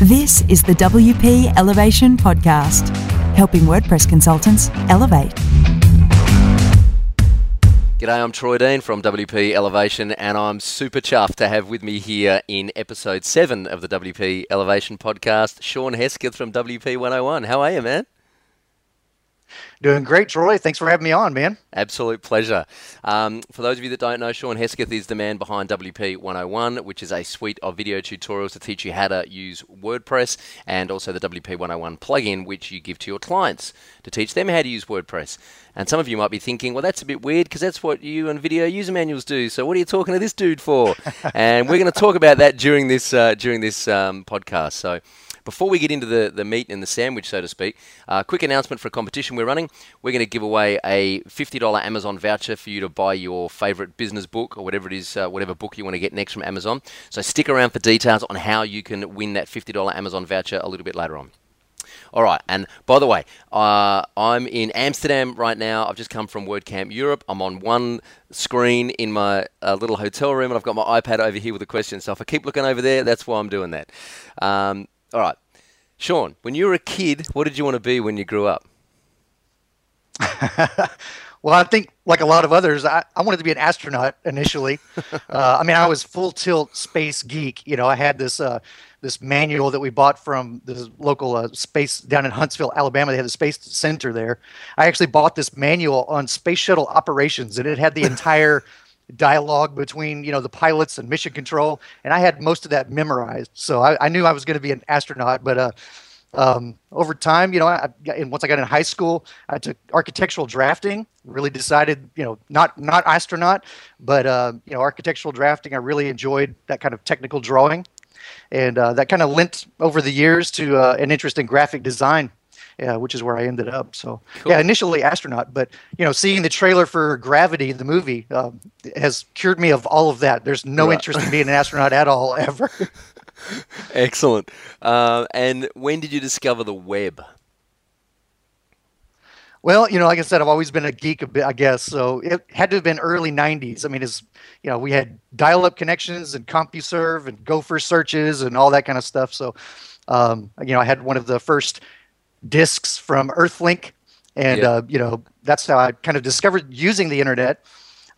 This is the WP Elevation Podcast, helping WordPress consultants elevate. G'day, I'm Troy Dean from WP Elevation, and I'm super chuffed to have with me here in episode 7 of the WP Elevation podcast, Shawn Hesketh from WP 101. How are you, man? Doing great, Troy. Thanks for having me on, man. Absolute pleasure. Um, for those of you that don't know, Shawn Hesketh is the man behind WP 101, which is a suite of video tutorials to teach you how to use WordPress and also the WP 101 plugin, which you give to your clients to teach them how to use WordPress. And some of you might be thinking, well, that's a bit weird because that's what you and video user manuals do. So what are you talking to this dude for? and we're going to talk about that during this uh, during this um, podcast. So. Before we get into the, the meat and the sandwich, so to speak, uh, quick announcement for a competition we're running. We're going to give away a $50 Amazon voucher for you to buy your favorite business book or whatever it is, uh, whatever book you want to get next from Amazon. So stick around for details on how you can win that $50 Amazon voucher a little bit later on. All right, and by the way, uh, I'm in Amsterdam right now. I've just come from WordCamp Europe. I'm on one screen in my uh, little hotel room, and I've got my iPad over here with the questions. So if I keep looking over there, that's why I'm doing that. Um, all right. Shawn, when you were a kid, what did you want to be when you grew up? well, I think, like a lot of others, I, I wanted to be an astronaut initially. uh, I mean, I was full tilt space geek. You know, I had this uh, this manual that we bought from the local uh, space down in Huntsville, Alabama. They had the space center there. I actually bought this manual on space shuttle operations, and it had the entire dialogue between you know the pilots and mission control, and I had most of that memorized. So I, I knew I was going to be an astronaut. But uh, um, over time, you know, I, and once I got in high school, I took architectural drafting. Really decided, you know, not not astronaut, but uh, you know, architectural drafting. I really enjoyed that kind of technical drawing, and uh, that kind of lent over the years to uh, an interest in graphic design yeah, which is where I ended up. So cool. yeah, initially astronaut, but you know, seeing the trailer for Gravity, the movie, um, has cured me of all of that. There's no right. interest in being an astronaut at all ever. Excellent. Uh, and when did you discover the web? Well, you know, like I said, I've always been a geek a bit, I guess. So it had to have been early '90s. I mean, it's you know, we had dial-up connections and CompuServe and Gopher searches and all that kind of stuff. So, um, you know, I had one of the first discs from Earthlink, and uh, you know that's how I kind of discovered using the internet.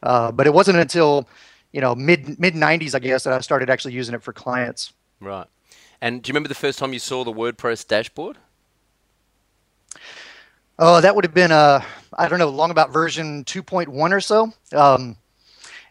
Uh, but it wasn't until you know mid mid '90s, I guess, that I started actually using it for clients. Right. And do you remember the first time you saw the WordPress dashboard? Oh, that would have been uh, I don't know, long about version 2.1 or so. Um,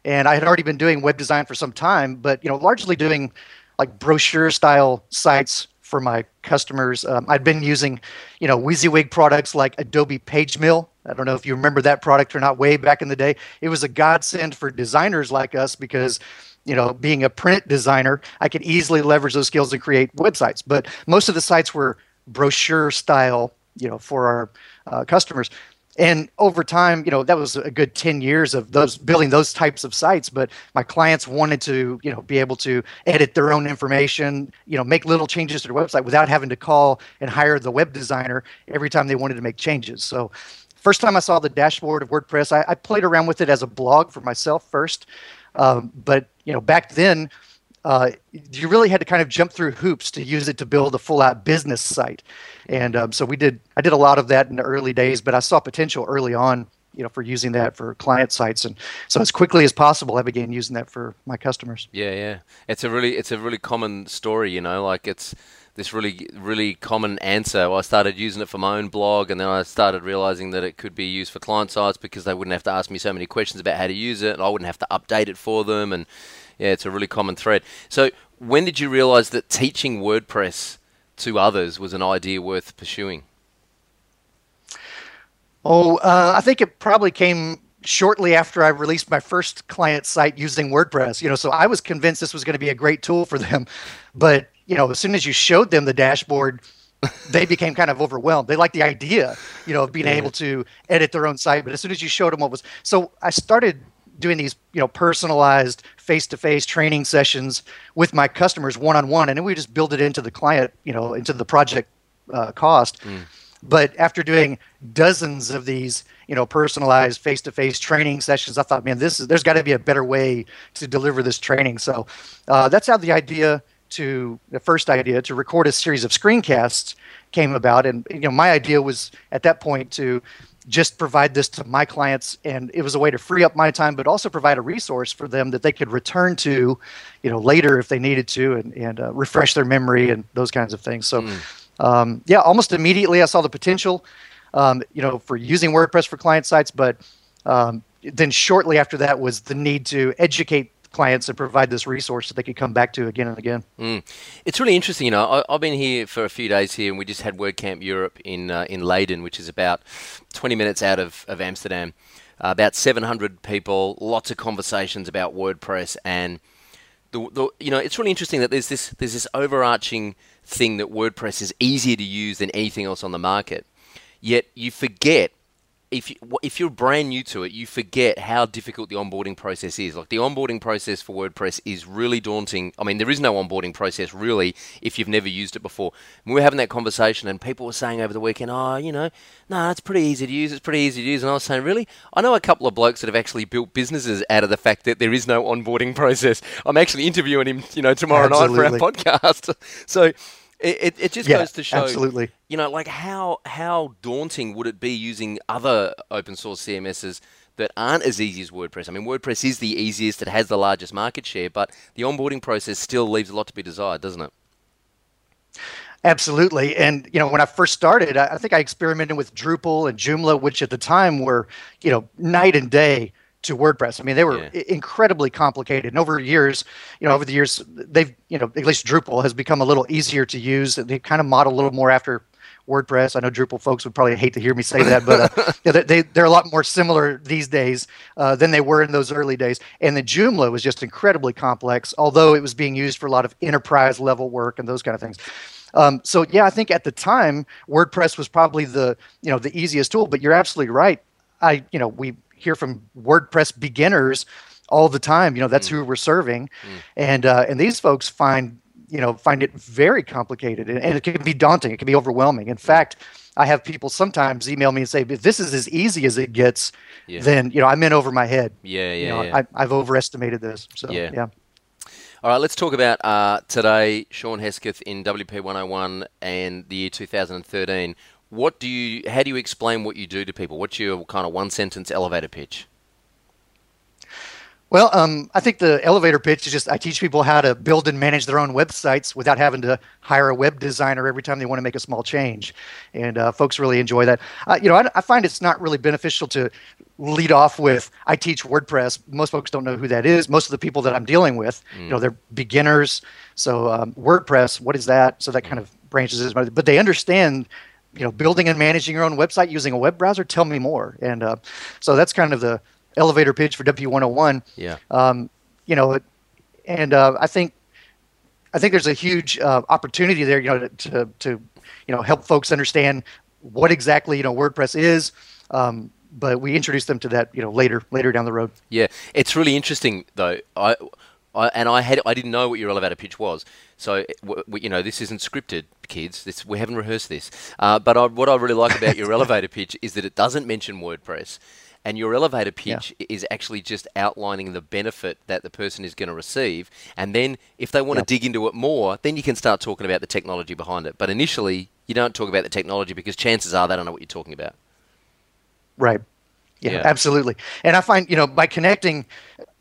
and I had already been doing web design for some time, but you know, largely doing like brochure style sites for my customers. Um, I'd been using, you know, WYSIWYG products like Adobe PageMill. I don't know if you remember that product or not. Way back in the day, it was a godsend for designers like us because, you know, being a print designer, I could easily leverage those skills and create websites. But most of the sites were brochure style, you know, for our uh, customers and over time you know that was a good 10 years of those building those types of sites but my clients wanted to you know be able to edit their own information you know make little changes to their website without having to call and hire the web designer every time they wanted to make changes. So first time i saw the dashboard of wordpress i, I played around with it as a blog for myself first um, but you know back then uh, you really had to kind of jump through hoops to use it to build a full out business site. And um, so we did, I did a lot of that in the early days, but I saw potential early on, you know, for using that for client sites. And so as quickly as possible, I began using that for my customers. Yeah, yeah. It's a really, it's a really common story, you know, like it's, this really really common answer. Well, I started using it for my own blog, and then I started realizing that it could be used for client sites because they wouldn't have to ask me so many questions about how to use it, and I wouldn't have to update it for them. And yeah, it's a really common thread. So, when did you realize that teaching WordPress to others was an idea worth pursuing? Oh, uh, I think it probably came shortly after I released my first client site using WordPress. You know, so I was convinced this was going to be a great tool for them, but you know, as soon as you showed them the dashboard, they became kind of overwhelmed. They liked the idea, you know, of being yeah. able to edit their own site, but as soon as you showed them what was, so I started doing these you know personalized face-to-face training sessions with my customers one-on-one and then we just build it into the client you know into the project uh, cost. Mm. but after doing dozens of these you know personalized face-to-face training sessions i thought man this is there's got to be a better way to deliver this training. So uh, that's how the idea to the first idea to record a series of screencasts came about, and you know my idea was at that point to just provide this to my clients and it was a way to free up my time but also provide a resource for them that they could return to you know later if they needed to and, and uh, refresh their memory and those kinds of things so mm. um, yeah almost immediately i saw the potential um, you know for using wordpress for client sites but um, then shortly after that was the need to educate clients and provide this resource that they could come back to again and again. Mm. It's really interesting. You know, I, have been here for a few days here, and we just had WordCamp Europe in uh, in Leiden, which is about 20 minutes out of, of Amsterdam. Uh, about 700 people, lots of conversations about WordPress, and the, the you know it's really interesting that there's this there's this overarching thing that WordPress is easier to use than anything else on the market. Yet you forget if you, if you're brand new to it, you forget how difficult the onboarding process is. Like the onboarding process for WordPress is really daunting. I mean, there is no onboarding process really if you've never used it before. we were having that conversation, and people were saying over the weekend, "Oh, you know, no, it's pretty easy to use. It's pretty easy to use." And I was saying, "Really? I know a couple of blokes that have actually built businesses out of the fact that there is no onboarding process. I'm actually interviewing him, you know, tomorrow Absolutely. night for our podcast. so." It, it, it just yeah, goes to show, absolutely. you know, like how how daunting would it be using other open source CMSs that aren't as easy as WordPress? I mean, WordPress is the easiest, it has the largest market share, but the onboarding process still leaves a lot to be desired, doesn't it? Absolutely. And, you know, when I first started, I think I experimented with Drupal and Joomla, which at the time were, you know, night and day to WordPress. I mean, they were yeah. incredibly complicated. And over years, you know, over the years, they've, you know, at least Drupal has become a little easier to use. They kind of model a little more after WordPress. I know Drupal folks would probably hate to hear me say that, but uh, yeah, they, they're a lot more similar these days uh, than they were in those early days. And the Joomla was just incredibly complex, although it was being used for a lot of enterprise level work and those kind of things. Um, so yeah, I think at the time WordPress was probably the you know the easiest tool. But you're absolutely right. I you know we hear from WordPress beginners all the time. You know, that's mm. who we're serving, mm. and uh, and these folks find you know find it very complicated, and, and, it can be daunting. It can be overwhelming. In mm. fact. I have people sometimes email me and say, "If this is as easy as it gets, yeah. then you know I'm in over my head. Yeah, yeah, you know, yeah. I, have overestimated this. So yeah. yeah. All right, let's talk about uh, today, Shawn Hesketh in WP 101 and the year 2013 what do you how do you explain what you do to people? What's your kind of one sentence elevator pitch? Well um, i think the elevator pitch is just i teach people how to build and manage their own websites without having to hire a web designer every time they want to make a small change. And uh, folks really enjoy that. Uh, you know I, I, find it's not really beneficial to lead off with i teach wordpress. Most folks don't know who that is. Most of the people that i'm dealing with mm. you know they're beginners. So um, wordpress what is that? So that kind of branches is, but they understand you know, building and managing your own website using a web browser? Tell me more. And uh, so that's kind of the elevator pitch for WP101. Yeah. Um, you know, and uh, I think I think there's a huge uh, opportunity there. You know, to, to you know help folks understand what exactly you know WordPress is. Um, but we introduce them to that you know later later down the road. Yeah, it's really interesting though. I I, and I had I didn't know what your elevator pitch was. So w- w- you know this isn't scripted, kids. This we haven't rehearsed this. Uh, but I, what I really like about your elevator pitch is that it doesn't mention WordPress, and your elevator pitch yeah. is actually just outlining the benefit that the person is going to receive. And then if they want to dig into it more, then you can start talking about the technology behind it. But initially, you don't talk about the technology because chances are they don't know what you're talking about. Right. Yeah, yeah, absolutely. And I find, you know, by connecting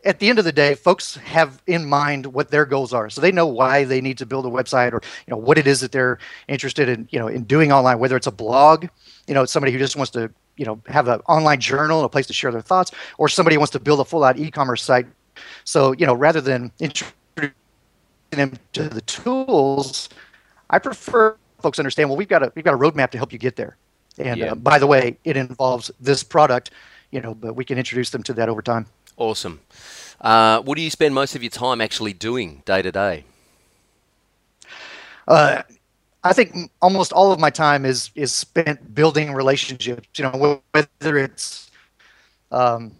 at the end of the day, folks have in mind what their goals are, so they know why they need to build a website, or you know what it is that they're interested in, you know, in doing online. Whether it's a blog, you know, it's somebody who just wants to, you know, have an online journal, and a place to share their thoughts, or somebody wants to build a full-out e-commerce site. So you know, rather than introducing them to the tools, I prefer folks understand. Well, we've got a we've got a roadmap to help you get there. And yeah. uh, by the way, it involves this product, you know, but we can introduce them to that over time. Awesome. Uh, what do you spend most of your time actually doing day to day? Uh, I think almost all of my time is is spent building relationships. You know, whether it's um,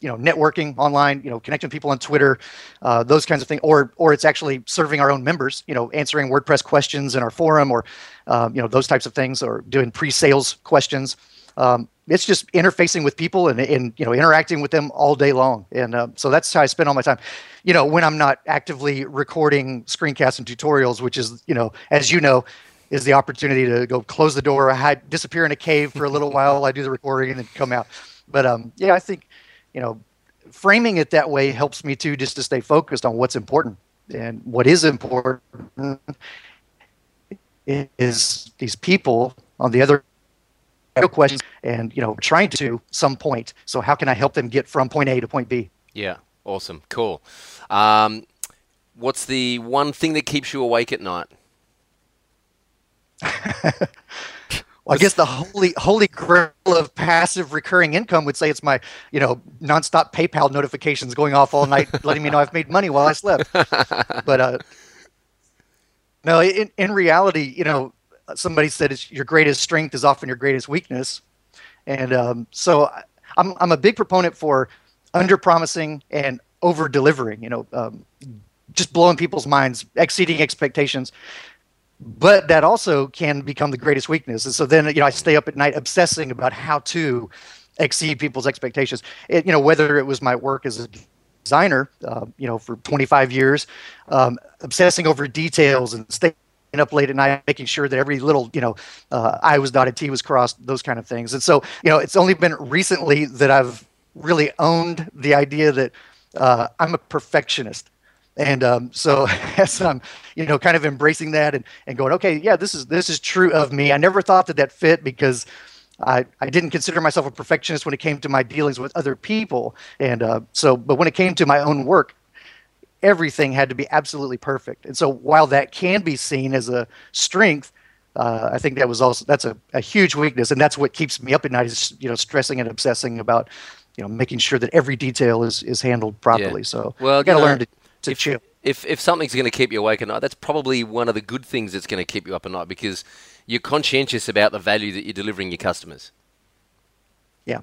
you know networking online, you know, connecting people on Twitter, uh, those kinds of things, or or it's actually serving our own members. You know, answering WordPress questions in our forum, or um, you know those types of things, or doing pre-sales questions. Um, it's just interfacing with people and, and you know interacting with them all day long. And uh, so that's how i spend all my time. You know when i'm not actively recording screencasts and tutorials which is you know as you know is the opportunity to go close the door hide, disappear in a cave for a little while i do the recording and then come out. But um, yeah i think you know framing it that way helps me too just to stay focused on what's important. And what is important is these people on the other real questions and you know trying to some point. So how can i help them get from point a to point b? Yeah. Awesome. Cool. Um, what's the one thing that keeps you awake at night? Well, I guess the holy holy grail of passive recurring income would say it's my you know nonstop PayPal notifications going off all night, letting me know I've made money while I slept. But uh, no, in in reality, you know, somebody said it's your greatest strength is often your greatest weakness, and um, so I'm I'm a big proponent for under promising and over delivering. You know, um, just blowing people's minds, exceeding expectations. But that also can become the greatest weakness. And so then, you know, I stay up at night obsessing about how to exceed people's expectations. It, you know, whether it was my work as a designer, uh, you know, for 25 years, um, obsessing over details and staying up late at night, making sure that every little, you know, uh, I was dotted, T was crossed, those kind of things. And so, you know, it's only been recently that I've really owned the idea that uh, I'm a perfectionist. And um, so as I'm, you know, kind of embracing that and, and going, okay, yeah, this is this is true of me. I never thought that that fit because I, I didn't consider myself a perfectionist when it came to my dealings with other people. And uh, so, but when it came to my own work, everything had to be absolutely perfect. And so, while that can be seen as a strength, uh, I think that was also that's a, a huge weakness, and that's what keeps me up at night is you know stressing and obsessing about you know making sure that every detail is is handled properly. Yeah. So, well, got to learn to, to if, chill. If if something's going to keep you awake at night, that's probably one of the good things that's going to keep you up at night because you're conscientious about the value that you're delivering your customers. Yeah.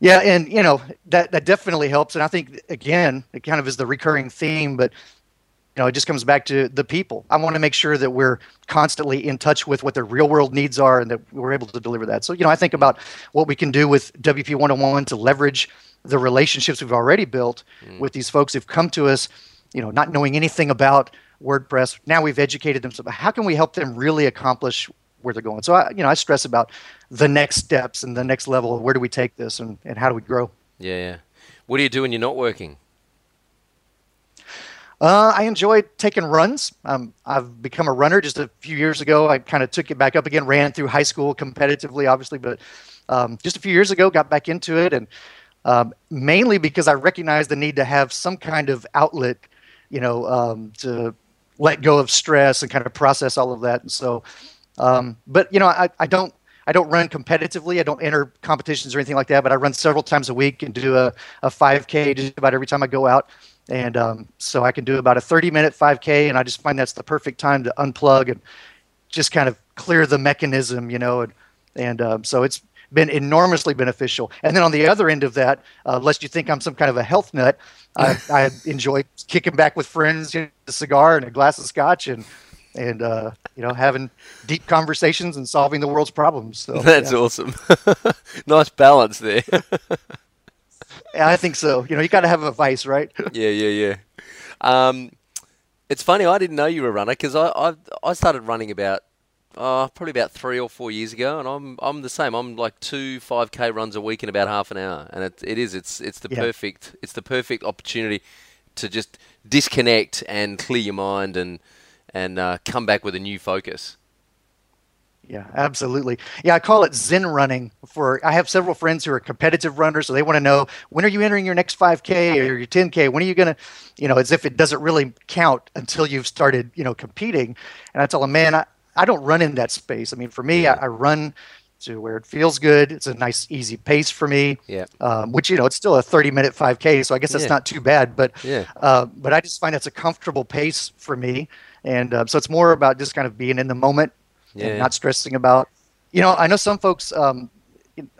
Yeah, and you know that that definitely helps, and I think again it kind of is the recurring theme, but you know it just comes back to the people. I want to make sure that we're constantly in touch with what their real world needs are, and that we're able to deliver that. So you know I think about what we can do with WP 101 to leverage the relationships we've already built mm. with these folks who've come to us, you know, not knowing anything about WordPress. Now we've educated them. So how can we help them really accomplish where they're going? So I, you know, I stress about the next steps and the next level. Where do we take this, and, and how do we grow? Yeah, yeah. What do you do when you're not working? Uh, I enjoy taking runs. Um, I've become a runner just a few years ago. I kind of took it back up again, ran through high school competitively, obviously, but um, just a few years ago, got back into it, and um, mainly because I recognized the need to have some kind of outlet, you know, um, to let go of stress and kind of process all of that. And so, um, but you know, I, I don't I don't run competitively. I don't enter competitions or anything like that. But I run several times a week and do a, a 5K just about every time I go out. And um, so I can do about a 30 minute 5K, and I just find that's the perfect time to unplug and just kind of clear the mechanism, you know. And, and um, so it's been enormously beneficial. And then on the other end of that, uh, lest you think I'm some kind of a health nut, I, I enjoy kicking back with friends, you know, a cigar and a glass of scotch, and and uh, you know having deep conversations and solving the world's problems. So, That's yeah. awesome. nice balance there. yeah, I think so. You know, you got to have a vice, right? yeah, yeah, yeah. Um, it's funny. I didn't know you were a runner because I, I I started running about uh, probably about three or four years ago, and I'm I'm the same. I'm like two five k runs a week in about half an hour, and it, it is it's it's the yeah. perfect it's the perfect opportunity to just disconnect and clear your mind and and uh, come back with a new focus. Yeah, absolutely. Yeah, I call it Zen running. For I have several friends who are competitive runners, so they want to know when are you entering your next 5K or your 10K? When are you gonna, you know, as if it doesn't really count until you've started, you know, competing. And I tell them, man, I, I don't run in that space. I mean, for me, I, I run to where it feels good. It's a nice, easy pace for me. Yeah. Um, which you know, it's still a 30 minute 5K, so I guess that's yeah. not too bad. But yeah. Uh, but I just find that's a comfortable pace for me. And uh, so it's more about just kind of being in the moment yeah. and not stressing about. You know, I know some folks. Um,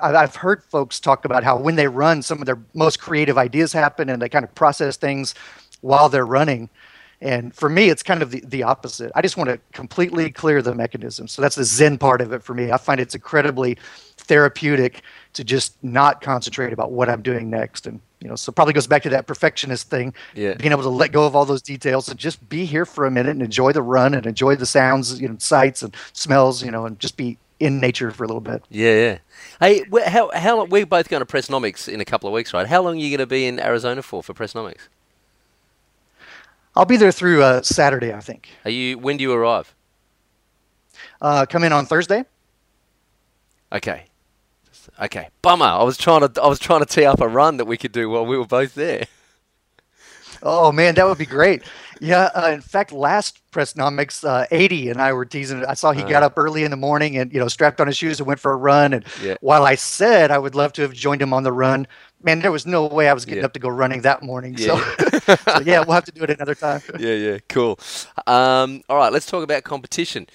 I've heard folks talk about how when they run, some of their most creative ideas happen, and they kind of process things while they're running. And for me, it's kind of the, the opposite. I just want to completely clear the mechanism. So that's the Zen part of it for me. I find it's incredibly therapeutic to just not concentrate about what I'm doing next. And you know, so probably goes back to that perfectionist thing. Yeah. Being able to let go of all those details and just be here for a minute and enjoy the run and enjoy the sounds, you know, sights and smells, you know, and just be in nature for a little bit. Yeah, yeah. Hey, how how we're both going to Pressnomics in a couple of weeks, right? How long are you going to be in Arizona for for Pressnomics? I'll be there through uh, Saturday, I think. Are you? When do you arrive? Uh, come in on Thursday. Okay. Okay. Bummer. I was trying to I was trying to tee up a run that we could do while we were both there. Oh man, that would be great. Yeah, uh, in fact, last Pressnomics, uh, 80 and I were teasing. I saw he got Uh. up early in the morning and you know strapped on his shoes and went for a run. And Yeah. while I said I would love to have joined him on the run, man, there was no way I was getting Yeah. up to go running that morning. Yeah. So, so yeah, we'll have to do it another time. yeah, yeah, cool. Um, all right, let's talk about competition.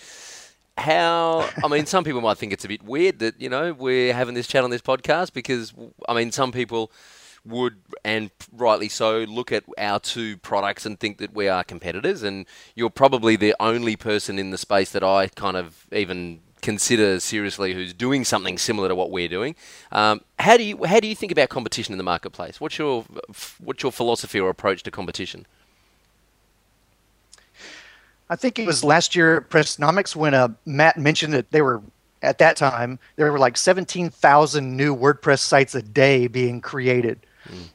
How? I mean, some people might think it's a bit weird that you know we're having this chat on this podcast because I mean, some people would and rightly so look at our two products and think that we are competitors, and you're probably the only person in the space that I kind of even consider seriously who's doing something similar to what we're doing. Um, how do you how do you think about competition in the marketplace? What's your what's your philosophy or approach to competition? I think it was last year at Pressnomics when uh, Matt mentioned that they were at that time there were like 17,000 new WordPress sites a day being created,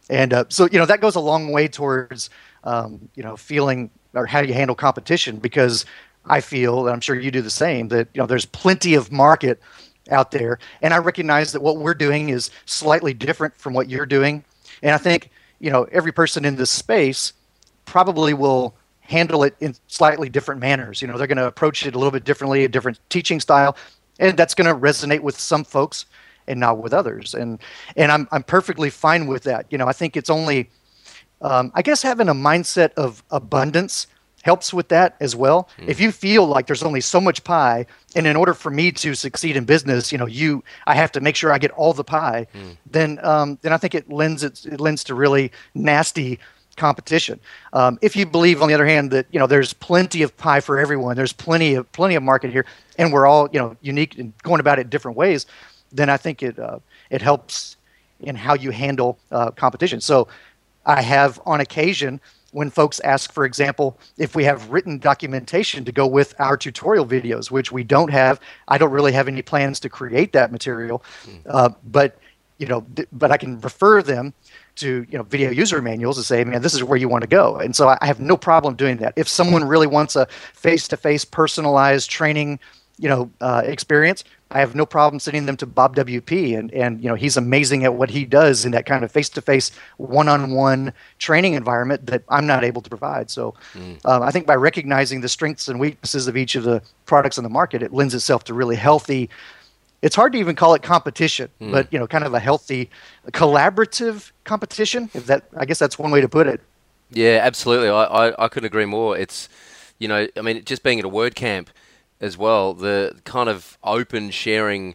and uh, so you know that goes a long way towards um, you know feeling or how you handle competition because I feel and I'm sure you do the same that you know there's plenty of market out there, and I recognize that what we're doing is slightly different from what you're doing, and I think you know every person in this space probably will handle it in slightly different manners. You know, they're going to approach it a little bit differently, a different teaching style, and that's going to resonate with some folks and not with others. And and I'm I'm perfectly fine with that. You know, I think it's only, um, I guess, having a mindset of abundance helps with that as well. If you feel like there's only so much pie, and in order for me to succeed in business, you know, you I have to make sure I get all the pie, then um, then I think it lends it, it lends to really nasty competition. Um, if you believe, on the other hand, that you know there's plenty of pie for everyone, there's plenty of plenty of market here, and we're all you know unique and going about it different ways, then I think it uh, it helps in how you handle uh, competition. So I have on occasion when folks ask, for example, if we have written documentation to go with our tutorial videos, which we don't have. I don't really have any plans to create that material, uh, but you know, th- but I can refer them to you know video user manuals and say, man, this is where you want to go. And so I have no problem doing that. If someone really wants a face-to-face personalized training, you know, uh, experience, I have no problem sending them to Bob WP, and and you know he's amazing at what he does in that kind of face-to-face, one-on-one training environment that I'm not able to provide. So um, I think by recognizing the strengths and weaknesses of each of the products on the market, it lends itself to really healthy. It's hard to even call it competition, but you know, kind of a healthy, collaborative competition. If that, I guess that's one way to put it. Yeah, absolutely. I, I, I couldn't agree more. It's, you know, I mean, just being at a WordCamp as well, the kind of open sharing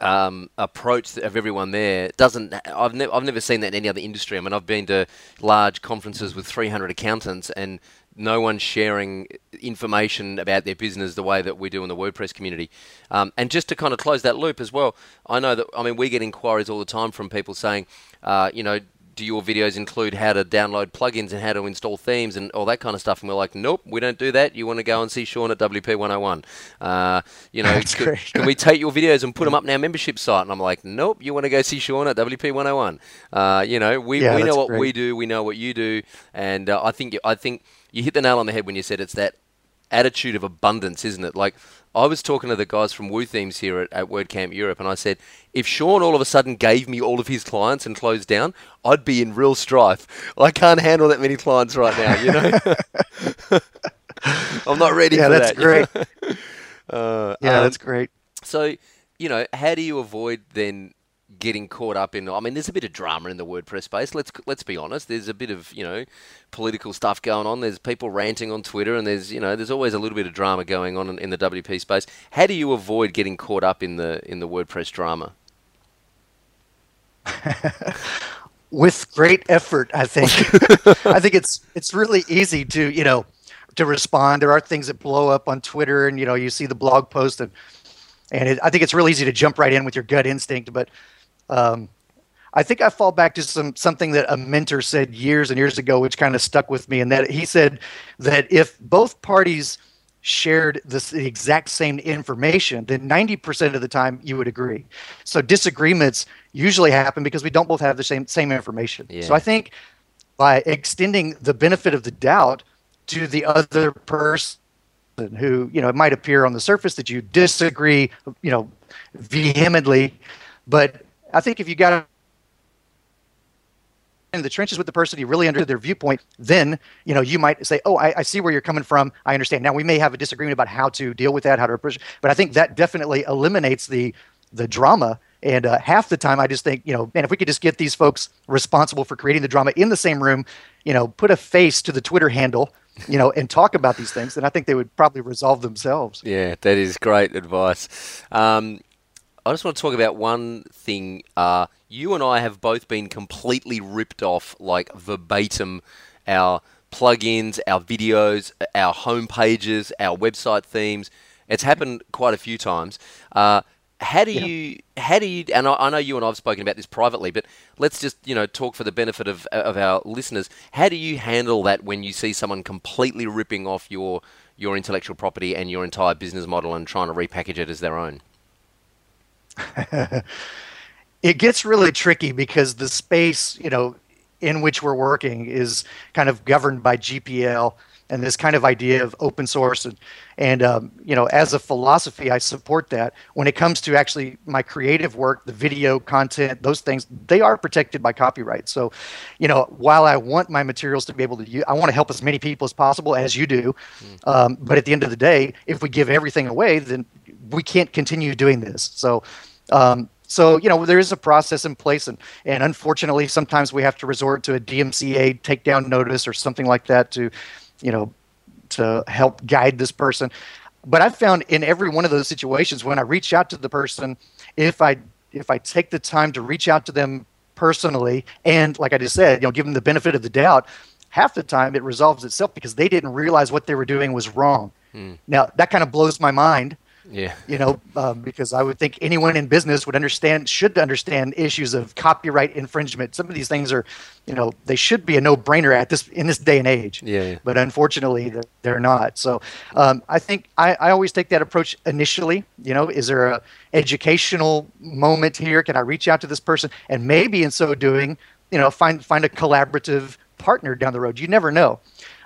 um, approach of everyone there doesn't. I've never I've never seen that in any other industry. I mean, I've been to large conferences with 300 accountants and no one's sharing information about their business the way that we do in the WordPress community. Um, and just to kind of close that loop as well, I know that I mean we get inquiries all the time from people saying, uh, you know. Do your videos include how to download plugins and how to install themes and all that kind of stuff? And we're like, nope, we don't do that. You want to go and see Shawn at WP 101. Uh, you know, That's c- great. can we take your videos and put them up in our membership site? And I'm like, nope, you want to go see Shawn at WP 101. Uh, you know, we, Yeah, we know what great. we do, we know what you do, and uh, I think I think you hit the nail on the head when you said it's that attitude of abundance, isn't it? Like I was talking to the guys from Woo Themes here at, at WordCamp Europe, and I said, if Shawn all of a sudden gave me all of his clients and closed down, I'd be in real strife. I can't handle that many clients right now, you know. I'm not ready Yeah, for that's that. great. Uh, Yeah, um, that's great. so, you know, how do you avoid then getting caught up in? I mean, there's a bit of drama in the WordPress space. Let's let's be honest. There's a bit of you know political stuff going on. There's people ranting on Twitter, and there's you know there's always a little bit of drama going on in, in the WP space. How do you avoid getting caught up in the in the WordPress drama? with great effort i think i think it's it's really easy to you know to respond there are things that blow up on twitter and you know you see the blog post and and it, I think it's real easy to jump right in with your gut instinct. But um, I think I fall back to some something that a mentor said years and years ago, which kind of stuck with me, and that he said that if both parties shared this, the exact same information, then 90% of the time you would agree. So disagreements usually happen because we don't both have the same same information. Yeah. So I think by extending the benefit of the doubt to the other person who, you know, it might appear on the surface that you disagree, you know, vehemently, but I think if you got in the trenches with the person, you really understood their viewpoint, then you know you might say, "Oh, I, I, see where you're coming from. I understand." Now we may have a disagreement about how to deal with that, how to approach, but I think that definitely eliminates the the drama. And uh, half the time, I just think, you know, man, if we could just get these folks responsible for creating the drama in the same room, you know, put a face to the Twitter handle, you know, and talk about these things, then I think they would probably resolve themselves. Yeah, that is great advice. Um, I just want to talk about one thing. Uh, you and I have both been completely ripped off, like verbatim, our plugins, our videos, our home pages, our website themes. It's happened quite a few times. Uh, how do yeah. you? How do you? And I, I, know you and I've spoken about this privately, but let's just you know talk for the benefit of of our listeners. How do you handle that when you see someone completely ripping off your your intellectual property and your entire business model and trying to repackage it as their own? it gets really tricky because the space, you know, in which we're working is kind of governed by GPL and this kind of idea of open source and, and um, you know as a philosophy i support that. When it comes to actually my creative work the video content those things they are protected by copyright. So you know while i want my materials to be able to use i want to help as many people as possible as you do mm. um, but at the end of the day if we give everything away then we can't continue doing this. So um, so you know there is a process in place, and and unfortunately sometimes we have to resort to a DMCA takedown notice or something like that to, you know, to help guide this person. But I've found in every one of those situations when I reach out to the person, if I if I take the time to reach out to them personally and like I just said, you know, give them the benefit of the doubt, half the time it resolves itself because they didn't realize what they were doing was wrong. Hmm. Now that kind of blows my mind yeah. You know, um, because I would think anyone in business would understand, should understand issues of copyright infringement. Some of these things are, you know, they should be a no-brainer at this in this day and age. Yeah. yeah. But unfortunately, they're, they're not. So um, I think I, I always take that approach initially. You know, is there a educational moment here? Can I reach out to this person and maybe in so doing, you know, find find a collaborative partner down the road? You never know.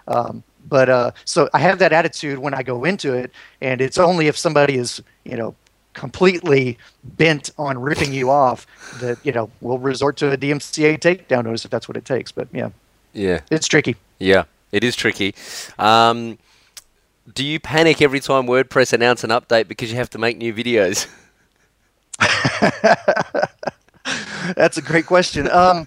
Um, but uh, so I have that attitude when I go into it, and it's only if somebody is, you know, completely bent on ripping you off that you know we'll resort to a DMCA takedown notice if that's what it takes. But yeah, yeah, it's tricky. Yeah, it is tricky. Um, do you panic every time WordPress announce an update because you have to make new videos? That's a great question. Um,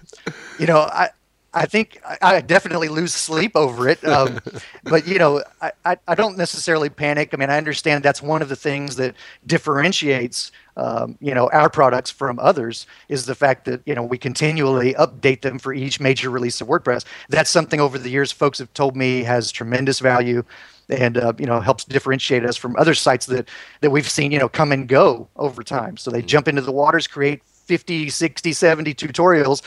you know, I I think I definitely lose sleep over it. Um, but you know, I, I, I, don't necessarily panic. I mean, I understand that's one of the things that differentiates um, you know our products from others is the fact that you know we continually update them for each major release of WordPress. That's something over the years folks have told me has tremendous value and uh, you know helps differentiate us from other sites that that we've seen you know come and go over time so they mm-hmm. jump into the waters create 50 60 70 tutorials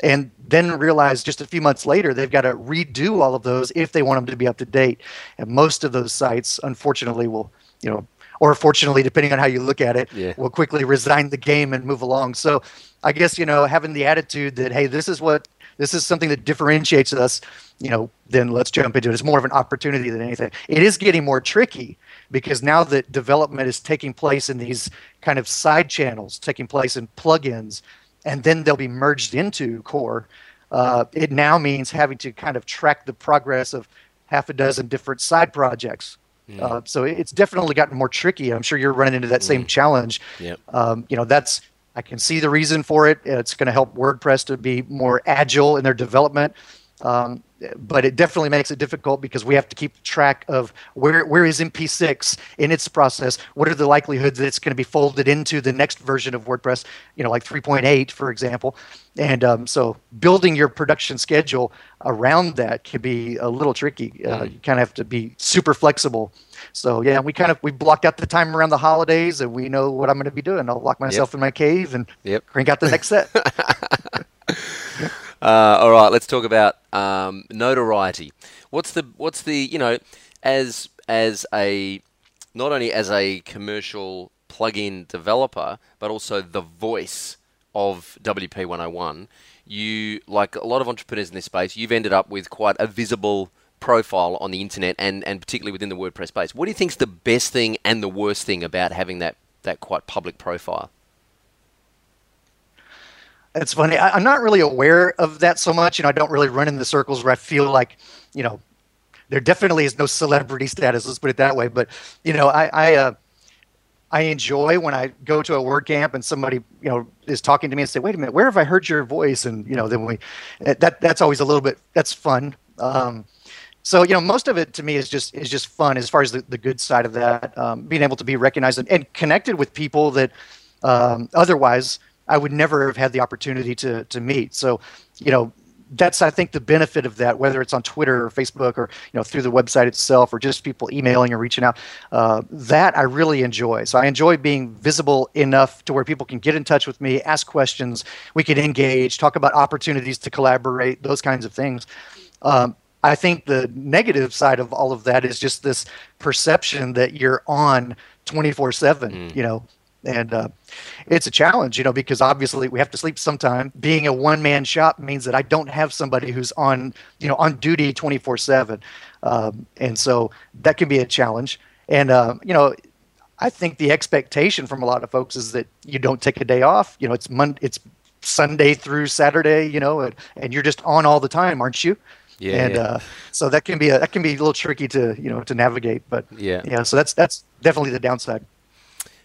and then realize just a few months later they've got to redo all of those if they want them to be up to date. And most of those sites unfortunately will you know or fortunately depending on how you look at it yeah. will quickly resign the game and move along. So i guess you know having the attitude that hey this is what this is something that differentiates us you know then let's jump into it. It's more of an opportunity than anything. It is getting more tricky because now that development is taking place in these kind of side channels taking place in plugins and then they'll be merged into core. Uh, it now means having to kind of track the progress of half a dozen different side projects. Mm. Uh, so it's definitely gotten more tricky. I'm sure you're running into that same mm. challenge. Yep. Um, you know, that's I can see the reason for it. It's going to help WordPress to be more agile in their development. Um, but it definitely makes it difficult because we have to keep track of where where is MP6 in its process. What are the likelihoods that it's going to be folded into the next version of WordPress? You know, like 3.8, for example. And um, so building your production schedule around that can be a little tricky. Uh, mm. you kind of have to be super flexible. So yeah, we kind of we blocked out the time around the holidays, and we know what I'm going to be doing. I'll lock myself yep. in my cave and yep. crank out the next set. Uh, all right, let's talk about um, notoriety. What's the what's the you know as as a not only as a commercial plugin developer, but also the voice of WP 101. You like a lot of entrepreneurs in this space. You've ended up with quite a visible profile on the internet and, and particularly within the WordPress space. What do you think is the best thing and the worst thing about having that, that quite public profile? It's funny. I, am not really aware of that so much. You know, I don't really run in the circles where I feel like, you know, there definitely is no celebrity status. Let's put it that way. But you know, I I, uh, I enjoy when I go to a WordCamp and somebody you know is talking to me and say, "Wait a minute, where have I heard your voice?" And you know, then we that that's always a little bit that's fun. Um, so you know, most of it to me is just is just fun as far as the, the good side of that, um, being able to be recognized and, and connected with people that um, otherwise I would never have had the opportunity to to meet. So, you know, that's I think the benefit of that, whether it's on Twitter or Facebook or you know through the website itself or just people emailing or reaching out. Uh, that I really enjoy. So I enjoy being visible enough to where people can get in touch with me, ask questions, we can engage, talk about opportunities to collaborate, those kinds of things. Um, I think the negative side of all of that is just this perception that you're on 24 mm. 7 you know and uh, it's a challenge, you know, because obviously we have to sleep sometime. Being a one man shop means that I don't have somebody who's on, you know, on duty 24 um, 7. And so that can be a challenge. And, uh, you know, I think the expectation from a lot of folks is that you don't take a day off. You know, it's Monday, it's Sunday through Saturday, you know, and, and you're just on all the time, aren't you? Yeah. And yeah. Uh, so that can be a, that can be a little tricky to, you know, to navigate. But yeah, yeah. So that's, that's definitely the downside.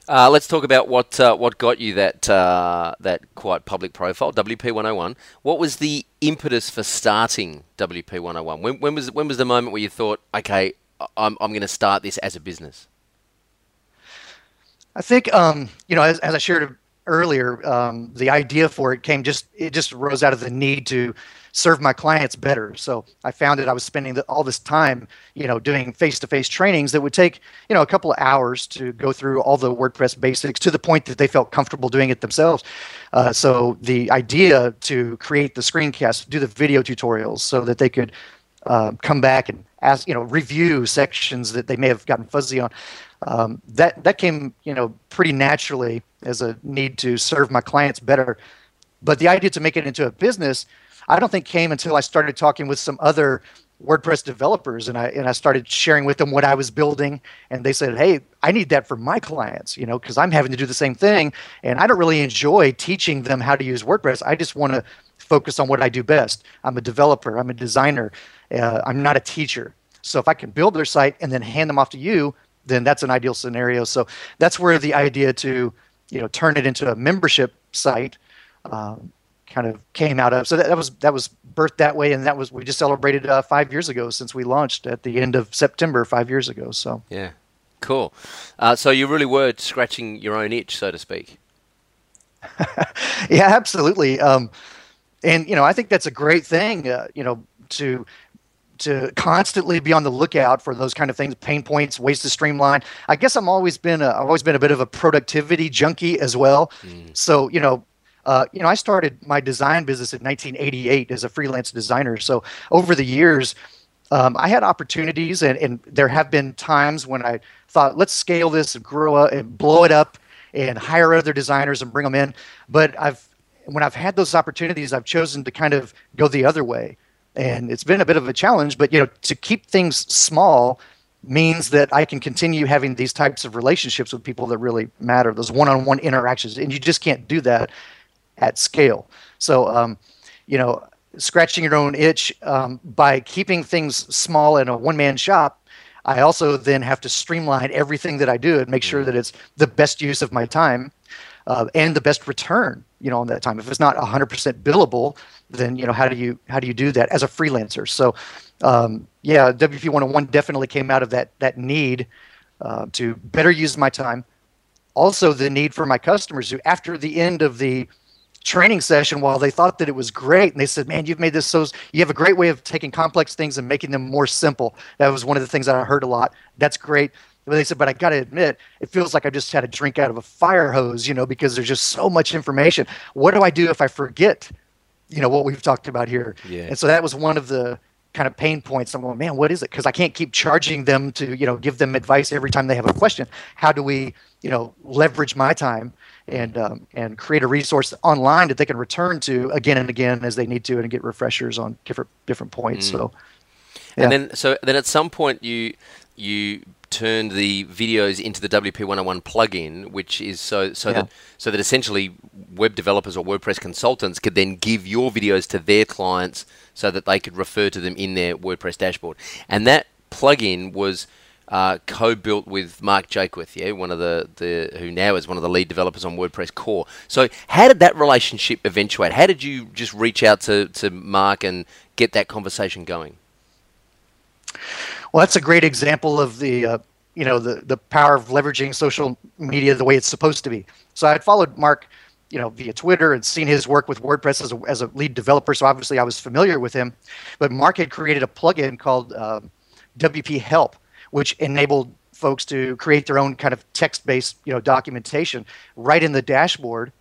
Uh, let's talk about what uh, what got you that uh, that quite public profile, WP 101. What was the impetus for starting WP 101? When, when was when was the moment where you thought, okay, I'm I'm going to start this as a business? I think um, you know, as, as I shared earlier, um, the idea for it came just it just rose out of the need to serve my clients better. So I found that I was spending the, all this time, you know, doing face-to-face trainings that would take, you know, a couple of hours to go through all the WordPress basics to the point that they felt comfortable doing it themselves. Uh, so the idea to create the screencast, do the video tutorials, so that they could uh, come back and ask, you know, review sections that they may have gotten fuzzy on. Um, that that came, you know, pretty naturally as a need to serve my clients better. But the idea to make it into a business I don't think came until I started talking with some other WordPress developers and I and I started sharing with them what I was building and they said, "Hey, I need that for my clients, you know, because I'm having to do the same thing and I don't really enjoy teaching them how to use WordPress. I just want to focus on what I do best. I'm a developer, I'm a designer. Uh, I'm not a teacher. So if I can build their site and then hand them off to you, then that's an ideal scenario. So that's where the idea to, you know, turn it into a membership site um, kind of came out of. So that, that was that was birthed that way, and that was we just celebrated uh, five years ago since we launched at the end of September five years ago. So yeah, cool. Uh, so you really were scratching your own itch, so to speak. yeah, absolutely. Um, and you know, I think that's a great thing. Uh, you know, to to constantly be on the lookout for those kind of things, pain points, ways to streamline. I guess I'm always been a, I've always been a bit of a productivity junkie as well. Mm. So you know, uh, you know, I started my design business in 1988 as a freelance designer. So over the years, um, I had opportunities, and, and, there have been times when I thought, let's scale this and grow up and blow it up and hire other designers and bring them in. But I've when I've had those opportunities, I've chosen to kind of go the other way, and it's been a bit of a challenge. But you know, to keep things small means that I can continue having these types of relationships with people that really matter, those one-on-one interactions, and you just can't do that at scale. So, um, you know, scratching your own itch um, by keeping things small in a one man shop. I also then have to streamline everything that I do and make sure that it's the best use of my time. uh, and the best return you know on that time if it's not 100% billable then you know how do you how do you do that as a freelancer so um, yeah wp 101 definitely came out of that that need uh, to better use my time also the need for my customers who after the end of the training session while they thought that it was great. And they said man you've made this so you have a great way of taking complex things and making them more simple. That was one of the things that i heard a lot. That's great. But they said but i got to admit it feels like i just had a drink out of a fire hose you know because there's just so much information. What do i do if i forget you know what we've talked about here? Yeah. and so that was one of the kind of pain points. I'm going man what is it? Because i can't keep charging them to you know give them advice every time they have a question. How do we you know leverage my time and um, and create a resource online that they can return to again and again as they need to and get refreshers on different different points so yeah. And then, so then at some point you you turned the videos into the WP101 plugin, which is so so Yeah. that so that essentially web developers or WordPress consultants could then give your videos to their clients so that they could refer to them in their WordPress dashboard. And that plugin was uh, co-built with Mark Jaquith, yeah, one of the, the who now is one of the lead developers on WordPress Core. So how did that relationship eventuate? How did you just reach out to, to Mark and get that conversation going? Well, that's a great example of the uh, you know the the power of leveraging social media the way it's supposed to be. So I had followed Mark, you know, via Twitter and seen his work with WordPress as a, as a lead developer. So obviously I was familiar with him. But Mark had created a plugin called um WP Help, which enabled folks to create their own kind of text-based you know documentation right in the dashboard.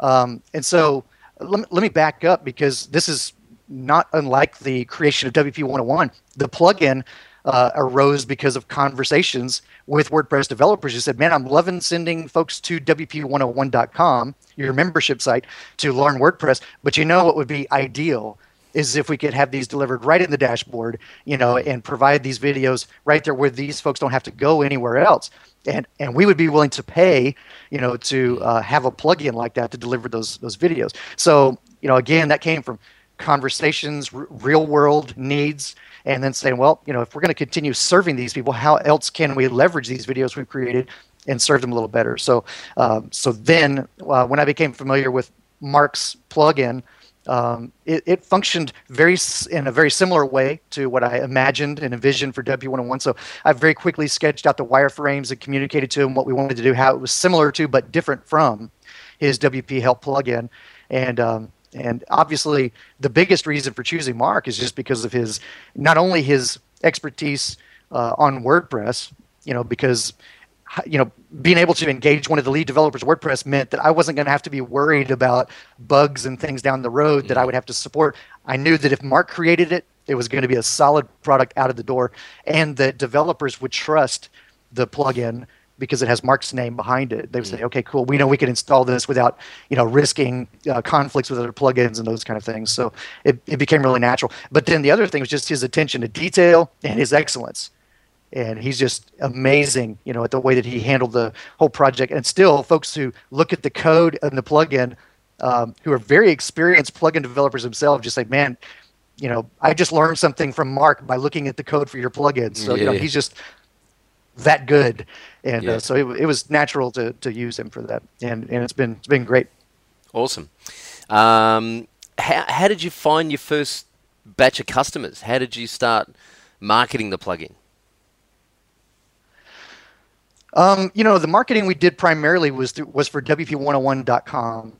Um, and so let me, let me back up because this is not unlike the creation of WP 101. The plugin uh, arose because of conversations with WordPress developers who said, Man, I'm loving sending folks to WP101.com, your membership site, to learn WordPress. But you know what would be ideal? Is if we could have these delivered right in the dashboard, you know, and provide these videos right there where these folks don't have to go anywhere else. And and we would be willing to pay, you know, to uh, have a plugin like that to deliver those those videos. So you know, again, that came from conversations, r- real world needs, and then saying, well, you know, if we're going to continue serving these people, how else can we leverage these videos we've created and serve them a little better? So um, so then uh, when I became familiar with Mark's plugin um, it, it, functioned very in a very similar way to what I imagined and envisioned for WP101. So I very quickly sketched out the wireframes and communicated to him what we wanted to do, how it was similar to but different from his WP Help plugin, and um, and obviously the biggest reason for choosing Mark is just because of his not only his expertise uh, on WordPress, you know, because you know, being able to engage one of the lead developers WordPress meant that I wasn't going to have to be worried about bugs and things down the road that I would have to support. I knew that if Mark created it, it was going to be a solid product out of the door, and that developers would trust the plugin because it has Mark's name behind it. They would say, "Okay, cool. We know we can install this without, you know, risking uh, conflicts with other plugins and those kind of things." So it, it became really natural. But then the other thing was just his attention to detail and his excellence and he's just amazing, you know, at the way that he handled the whole project. And still, folks who look at the code and the plugin, um, who are very experienced plugin developers themselves, just say, "Man, you know, I just learned something from Mark by looking at the code for your plugins." So you know, Yeah. he's just that good, and Yeah. uh, so it, it was natural to to use him for that, and and it's been it's been great. Awesome. Um, how, how did you find your first batch of customers? How did you start marketing the plugin? Um, you know, the marketing we did primarily was through, was for WP101.com,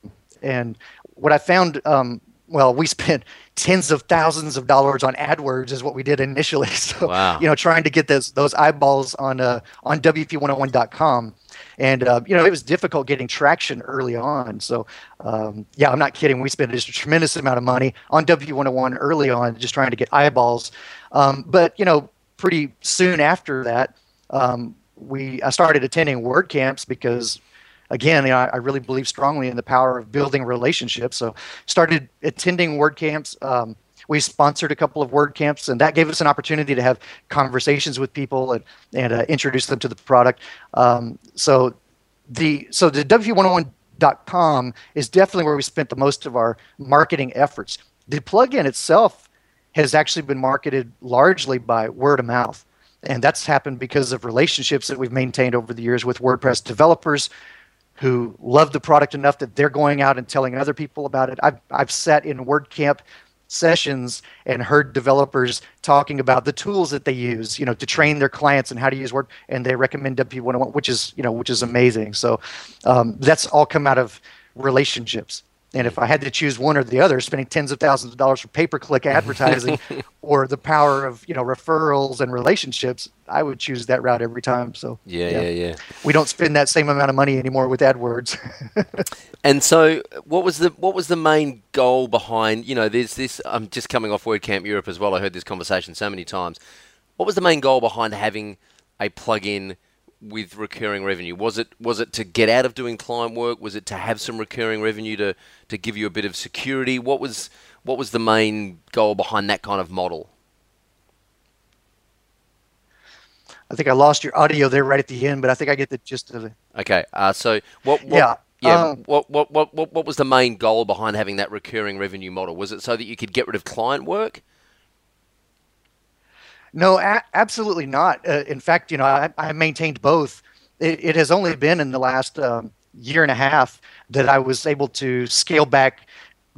and what I found, um, well, we spent tens of thousands of dollars on AdWords is what we did initially. So, Wow. you know, trying to get those those eyeballs on uh, on WP101.com, and uh, you know, it was difficult getting traction early on. So, um, yeah, I'm not kidding. We spent just a tremendous amount of money on WP101 early on, just trying to get eyeballs. Um, but you know, pretty soon after that. Um, we I started attending WordCamps because again you know, I, I really believe strongly in the power of building relationships. So started attending WordCamps um, we sponsored a couple of WordCamps and that gave us an opportunity to have conversations with people and, and uh, introduce them to the product. Um, so the so the w101.com is definitely where we spent the most of our marketing efforts. The plugin itself has actually been marketed largely by word of mouth and that's happened because of relationships that we've maintained over the years with WordPress developers who love the product enough that they're going out and telling other people about it. I've, I've sat in WordCamp sessions and heard developers talking about the tools that they use, you know, to train their clients and how to use Word, and they recommend WP101, which is, you know, which is amazing. So um, that's all come out of relationships. And if I had to choose one or the other, spending tens of thousands of dollars for pay-per-click advertising or the power of you know referrals and relationships, I would choose that route every time. So yeah, yeah, yeah. yeah. We don't spend that same amount of money anymore with AdWords. and so, what was the what was the main goal behind? You know, there's this. I'm just coming off WordCamp Europe as well. I heard this conversation so many times. What was the main goal behind having a plugin? With recurring revenue? Was it was it to get out of doing client work? Was it to have some recurring revenue to to give you a bit of security? What was what was the main goal behind that kind of model? I think I lost your audio there right at the end, but I think I get the gist of it. Okay, uh, so what, what yeah. Yeah, um, what, what, what, what, what was the main goal behind having that recurring revenue model? Was it so that you could get rid of client work? No, a- absolutely not. Uh, in fact, you know, I, I maintained both. It, it, has only been in the last um, year and a half that I was able to scale back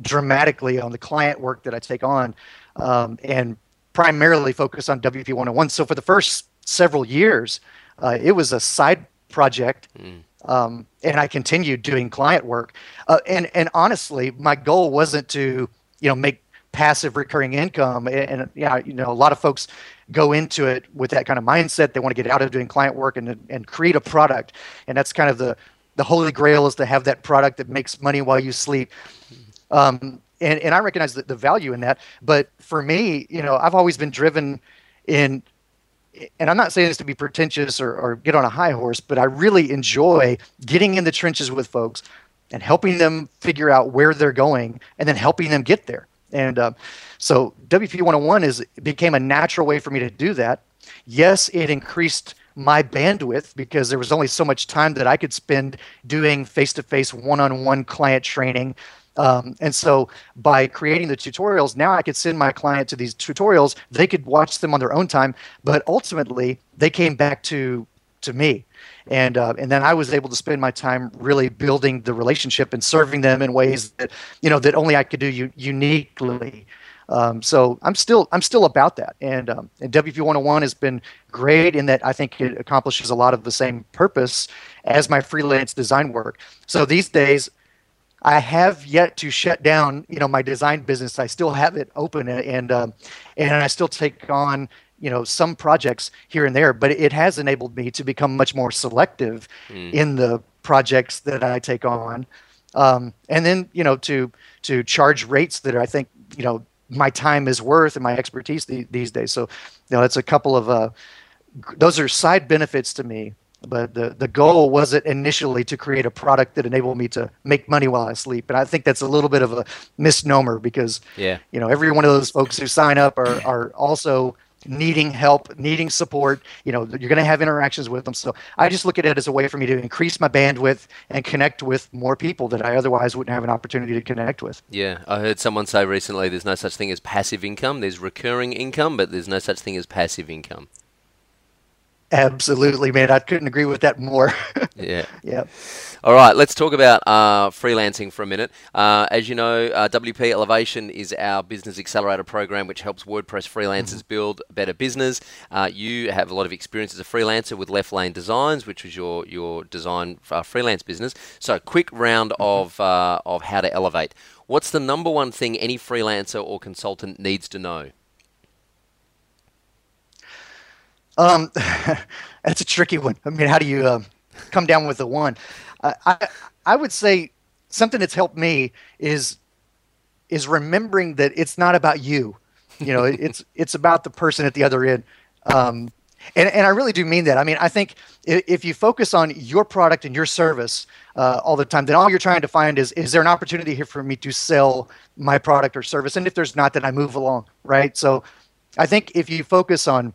dramatically on the client work that I take on, um, and primarily focus on WP 101. So for the first several years, uh, it was a side project. Mm. Um, and I continued doing client work. Uh, and and honestly, my goal wasn't to you know make passive recurring income. And, and yeah, you know, a lot of folks go into it with that kind of mindset. They want to get out of doing client work and and create a product, and that's kind of the the holy grail is to have that product that makes money while you sleep. Um, and and I recognize the, the value in that. But for me, you know, I've always been driven in. And I'm not saying this to be pretentious or, or get on a high horse, but I really enjoy getting in the trenches with folks and helping them figure out where they're going and then helping them get there. And uh, so WP 101 is became a natural way for me to do that. Yes, it increased my bandwidth because there was only so much time that I could spend doing face-to-face one-on-one client training. Um, and so by creating the tutorials, now I could send my client to these tutorials. They could watch them on their own time, but ultimately they came back to to me and uh, and then I was able to spend my time really building the relationship and serving them in ways that you know that only I could do u- uniquely. Um, so I'm still I'm still about that, and um, and WP 101 has been great in that I think it accomplishes a lot of the same purpose as my freelance design work. So these days. I have yet to shut down, you know, my design business. I still have it open, and um, and I still take on you know some projects here and there but it has enabled me to become much more selective mm. in the projects that i take on um, and then you know to to charge rates that i think you know my time is worth and my expertise the, these days so you know it's a couple of uh, those are side benefits to me but the, the goal wasn't initially to create a product that enabled me to make money while I sleep. And I think that's a little bit of a misnomer because, yeah. you know, every one of those folks who sign up are, are also needing help, needing support. You know, you're going to have interactions with them. So I just look at it as a way for me to increase my bandwidth and connect with more people that I otherwise wouldn't have an opportunity to connect with. Yeah, I heard someone say recently there's no such thing as passive income. There's recurring income, but there's no such thing as passive income. Absolutely, man. I couldn't agree with that more. yeah. Yeah. All right, let's talk about uh, freelancing for a minute. Uh, as you know, uh, WP Elevation is our business accelerator program, which helps WordPress freelancers mm-hmm. build better business. Uh, you have a lot of experience as a freelancer with Left Lane Designs, which was your your design uh, freelance business. So, quick round mm-hmm. of uh, of how to elevate. What's the number one thing any freelancer or consultant needs to know? Um, that's a tricky one. I mean, how do you um, come down with the one? I I would say something that's helped me is is remembering that it's not about you. You know, it's it's about the person at the other end. Um, and, and I really do mean that. I mean, I think if you focus on your product and your service uh, all the time, then all you're trying to find is is there an opportunity here for me to sell my product or service? And if there's not, then I move along, right? So I think if you focus on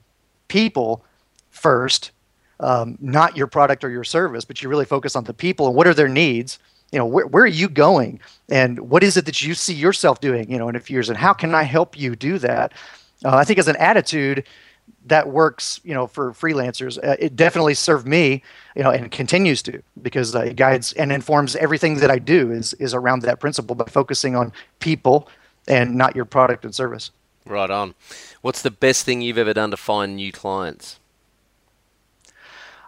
people first, um, not your product or your service, but you really focus on the people and what are their needs. You know, where, where are you going, and what is it that you see yourself doing? You know, in a few years, and how can I help you do that? Uh, I think as an attitude, that works, you know, for freelancers. Uh, it definitely served me, you know, and continues to because uh, it guides and informs everything that I do is is around that principle by focusing on people and not your product and service. Right on. What's the best thing you've ever done to find new clients?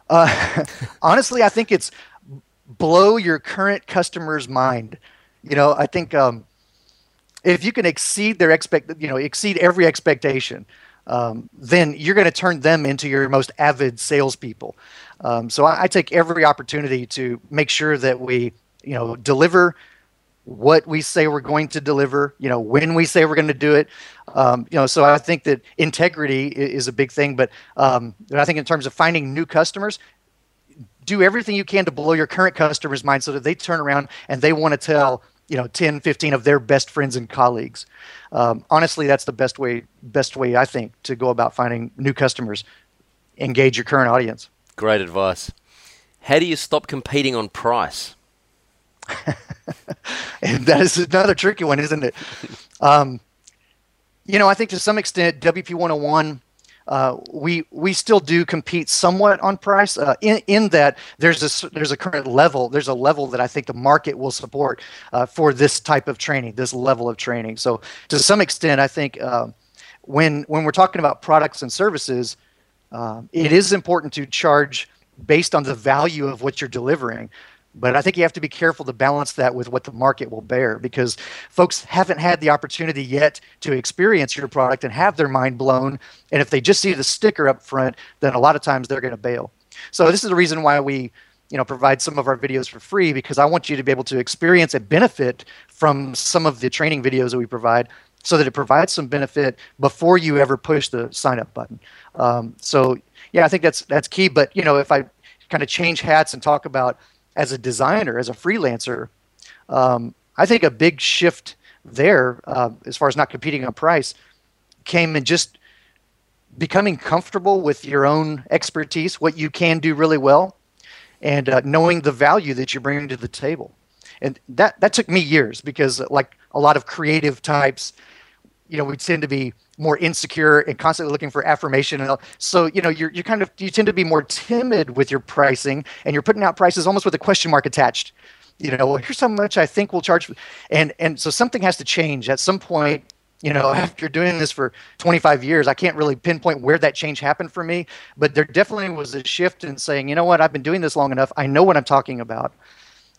Uh, honestly, I think it's blow your current customer's mind. You know, I think um, if you can exceed their expect, you know, exceed every expectation, um, then you're going to turn them into your most avid salespeople. Um, so I, I, take every opportunity to make sure that we, you know, deliver what we say we're going to deliver. You know, when we say we're going to do it. Um, you know, so I think that integrity is a big thing. But um, I think in terms of finding new customers, do everything you can to blow your current customers' mind so that they turn around and they want to tell you know 10 15 of their best friends and colleagues. Um, honestly that's the best way best way i think to go about finding new customers. Engage your current audience. Great advice. How do you stop competing on price? And that is another tricky one isn't it? Um, you know i think to some extent wp 101 uh, we we still do compete somewhat on price uh, in in that there's a there's a current level there's a level that I think the market will support uh, for this type of training this level of training. So to some extent I think um, when when we're talking about products and services um, it is important to charge based on the value of what you're delivering but I think you have to be careful to balance that with what the market will bear because folks haven't had the opportunity yet to experience your product and have their mind blown. And if they just see the sticker up front, then a lot of times they're going to bail. So this is the reason why we you know provide some of our videos for free because I want you to be able to experience a benefit from some of the training videos that we provide so that it provides some benefit before you ever push the sign up button. Um, so yeah, I think that's that's key. But you know, if I kind of change hats and talk about as a designer, as a freelancer, um, I think a big shift there, uh, as far as not competing on price, came in just becoming comfortable with your own expertise, what you can do really well, and uh, knowing the value that you bring to the table. And that that took me years because, like a lot of creative types, you know, we tend to be more insecure and constantly looking for affirmation. And so, you know, you're, you're kind of, you tend to be more timid with your pricing and you're putting out prices almost with a question mark attached. You know, well, here's how much I think we'll charge. And, and so something has to change at some point. You know, after doing this for 25 years, I can't really pinpoint where that change happened for me, but there definitely was a shift in saying, you know what, I've been doing this long enough. I know what I'm talking about.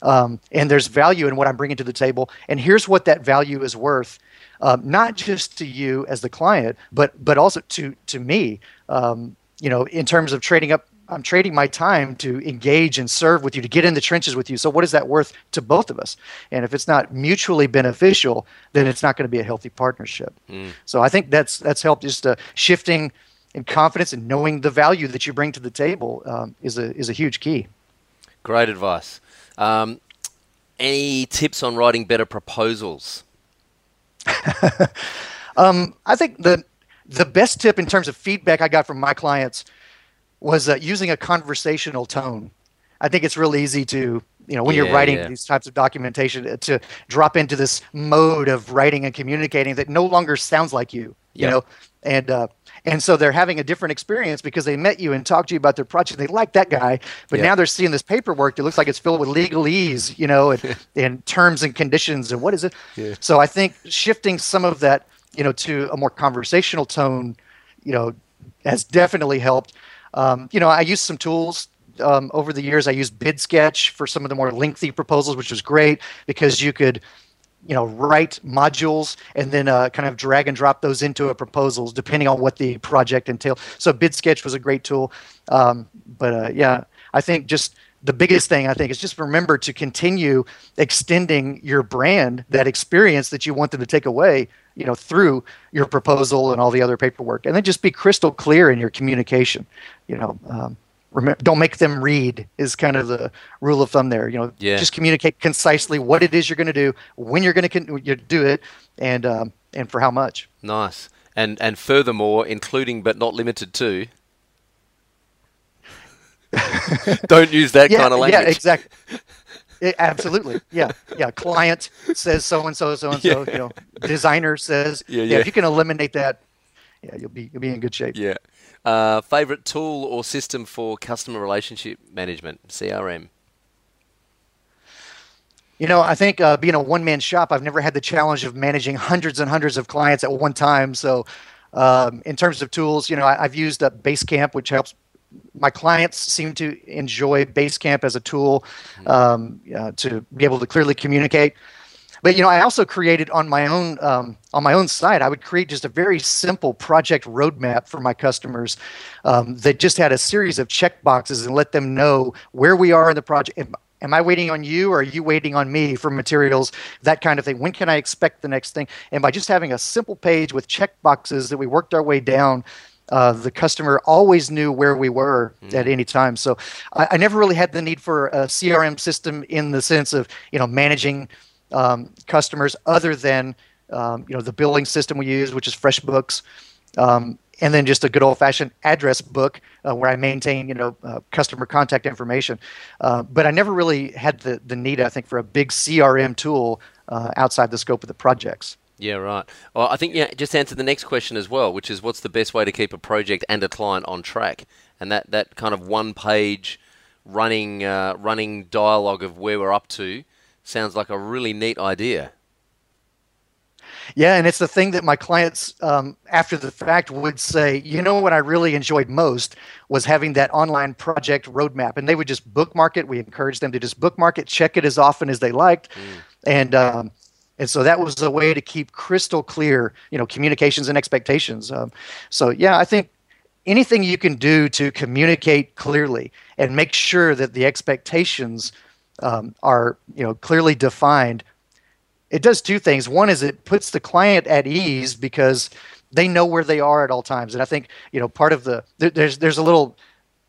Um, and there's value in what I'm bringing to the table. And here's what that value is worth um, not just to you as the client, but but also to to me. Um, you know, in terms of trading up, I'm trading my time to engage and serve with you, to get in the trenches with you. So what is that worth to both of us? And if it's not mutually beneficial, then it's not going to be a healthy partnership. Mm. So I think that's that's helped just uh, shifting in confidence and knowing the value that you bring to the table um, is a is a huge key. Great advice. Um, any tips on writing better proposals? um, I think the the best tip in terms of feedback I got from my clients was uh, using a conversational tone. I think it's real easy to you know when yeah, you're writing yeah. these types of documentation uh, to drop into this mode of writing and communicating that no longer sounds like you. You know, and uh, and so they're having a different experience because they met you and talked to you about their project. They like that guy, but yeah. now they're seeing this paperwork that looks like it's filled with legalese, you know, and, and terms and conditions and what is it? Yeah. So I think shifting some of that, you know, to a more conversational tone, you know, has definitely helped. Um, you know, I used some tools um, over the years. I used BidSketch for some of the more lengthy proposals, which was great because you could you know write modules and then uh, kind of drag and drop those into a proposals depending on what the project entails so BidSketch was a great tool. Um, but uh, yeah i think just the biggest thing i think is just remember to continue extending your brand that experience that you want them to take away you know through your proposal and all the other paperwork. And then just be crystal clear in your communication you know um, remember, don't make them read is kind of the rule of thumb there. You know, yeah. just communicate concisely what it is you're going to do, when you're going to con- do it, and um, and for how much. Nice. And and furthermore, including but not limited to. don't use that yeah, kind of language. Yeah, exactly. It, absolutely. Yeah. Yeah. Client says so and so, so and so. You know, designer says. Yeah, yeah. yeah. If you can eliminate that, yeah, you'll be you'll be in good shape. Yeah. Uh, favorite tool or system for customer relationship management, CRM? You know, I think uh, being a one man shop, I've never had the challenge of managing hundreds and hundreds of clients at one time. So, um, in terms of tools, you know, I, have used uh, Basecamp, which helps my clients seem to enjoy Basecamp as a tool mm-hmm. um, uh, to be able to clearly communicate. But you know, I also created on my own um, on my own site. I would create just a very simple project roadmap for my customers um, that just had a series of check boxes and let them know where we are in the project. Am I waiting on you or are you waiting on me for materials? That kind of thing. When can I expect the next thing? And by just having a simple page with check boxes that we worked our way down, uh, the customer always knew where we were mm. at any time. So I, I, never really had the need for a CRM system in the sense of you know managing um, customers other than um, you know the billing system we use, which is FreshBooks. Um, and then just a good old fashioned address book uh, where I maintain, you know, uh, customer contact information. Uh, but I never really had the, the need, I think, for a big CRM tool uh, outside the scope of the projects. Yeah, right. Well, I think yeah, just answer the next question as well, which is what's the best way to keep a project and a client on track? And that, that kind of one page running uh, running dialogue of where we're up to sounds like a really neat idea. Yeah, and it's the thing that my clients, um, after the fact, would say, you know, what I really enjoyed most was having that online project roadmap. And they would just bookmark it. We encouraged them to just bookmark it, check it as often as they liked. Mm. And, um, and so that was a way to keep crystal clear, you know, communications and expectations. Um, so, yeah, I think anything you can do to communicate clearly and make sure that the expectations um, are, you know, clearly defined it does two things. One is it puts the client at ease because they know where they are at all times. And I think you know part of the there's there's a little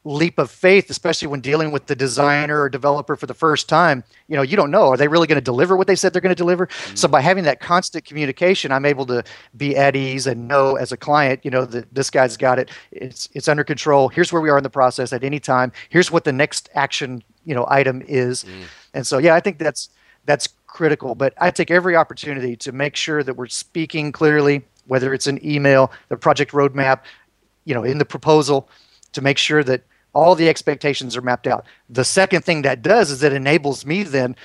leap of faith, especially when dealing with the designer or developer for the first time. You know, you don't know are they really going to deliver what they said they're going to deliver. Mm-hmm. So by having that constant communication, I'm able to be at ease and know as a client, you know, that this guy's got it. It's it's under control. Here's where we are in the process at any time. Here's what the next action you know item is. Mm. And so yeah, I think that's that's critical. But I take every opportunity to make sure that we're speaking clearly, whether it's an email, the project roadmap, you know, in the proposal, to make sure that all the expectations are mapped out. The second thing that does is it enables me then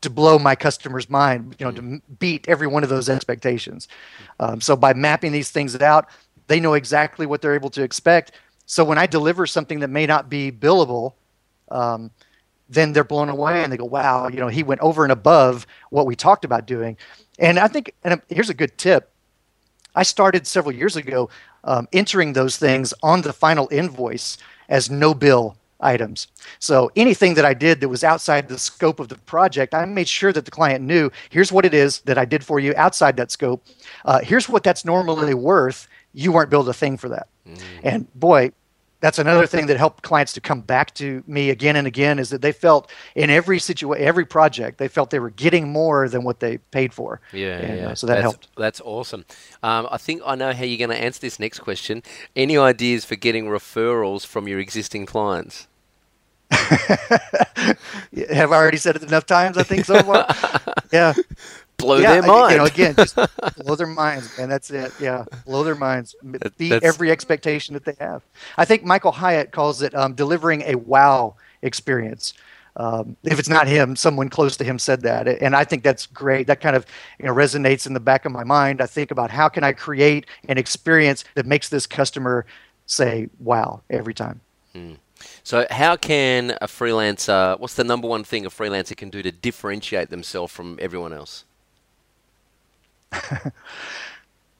to blow my customer's mind, you know, to beat every one of those expectations. Um, so by mapping these things out, they know exactly what they're able to expect. So when I deliver something that may not be billable, um, then they're blown away and they go, wow, you know, he went over and above what we talked about doing. And I think, and here's a good tip. I started several years ago um, entering those things on the final invoice as no bill items. So anything that I did that was outside the scope of the project, I made sure that the client knew here's what it is that I did for you outside that scope. Uh, here's what that's normally worth. You weren't billed a thing for that. Mm. And boy, that's another thing that helped clients to come back to me again and again is that they felt in every situation every project they felt they were getting more than what they paid for yeah, and, yeah. Uh, so that that's, helped that's awesome um, i think i know how you're going to answer this next question any ideas for getting referrals from your existing clients have I already said it enough times? I think so far. yeah, blow yeah, their mind. You know, again, just blow their minds, and that's it. Yeah, blow their minds, beat that's... every expectation that they have. I think Michael Hyatt calls it um, delivering a wow experience. Um, if it's not him, someone close to him said that, and I think that's great. That kind of you know resonates in the back of my mind. I think about how can I create an experience that makes this customer say wow every time. Hmm. So, how can a freelancer? What's the number one thing a freelancer can do to differentiate themselves from everyone else?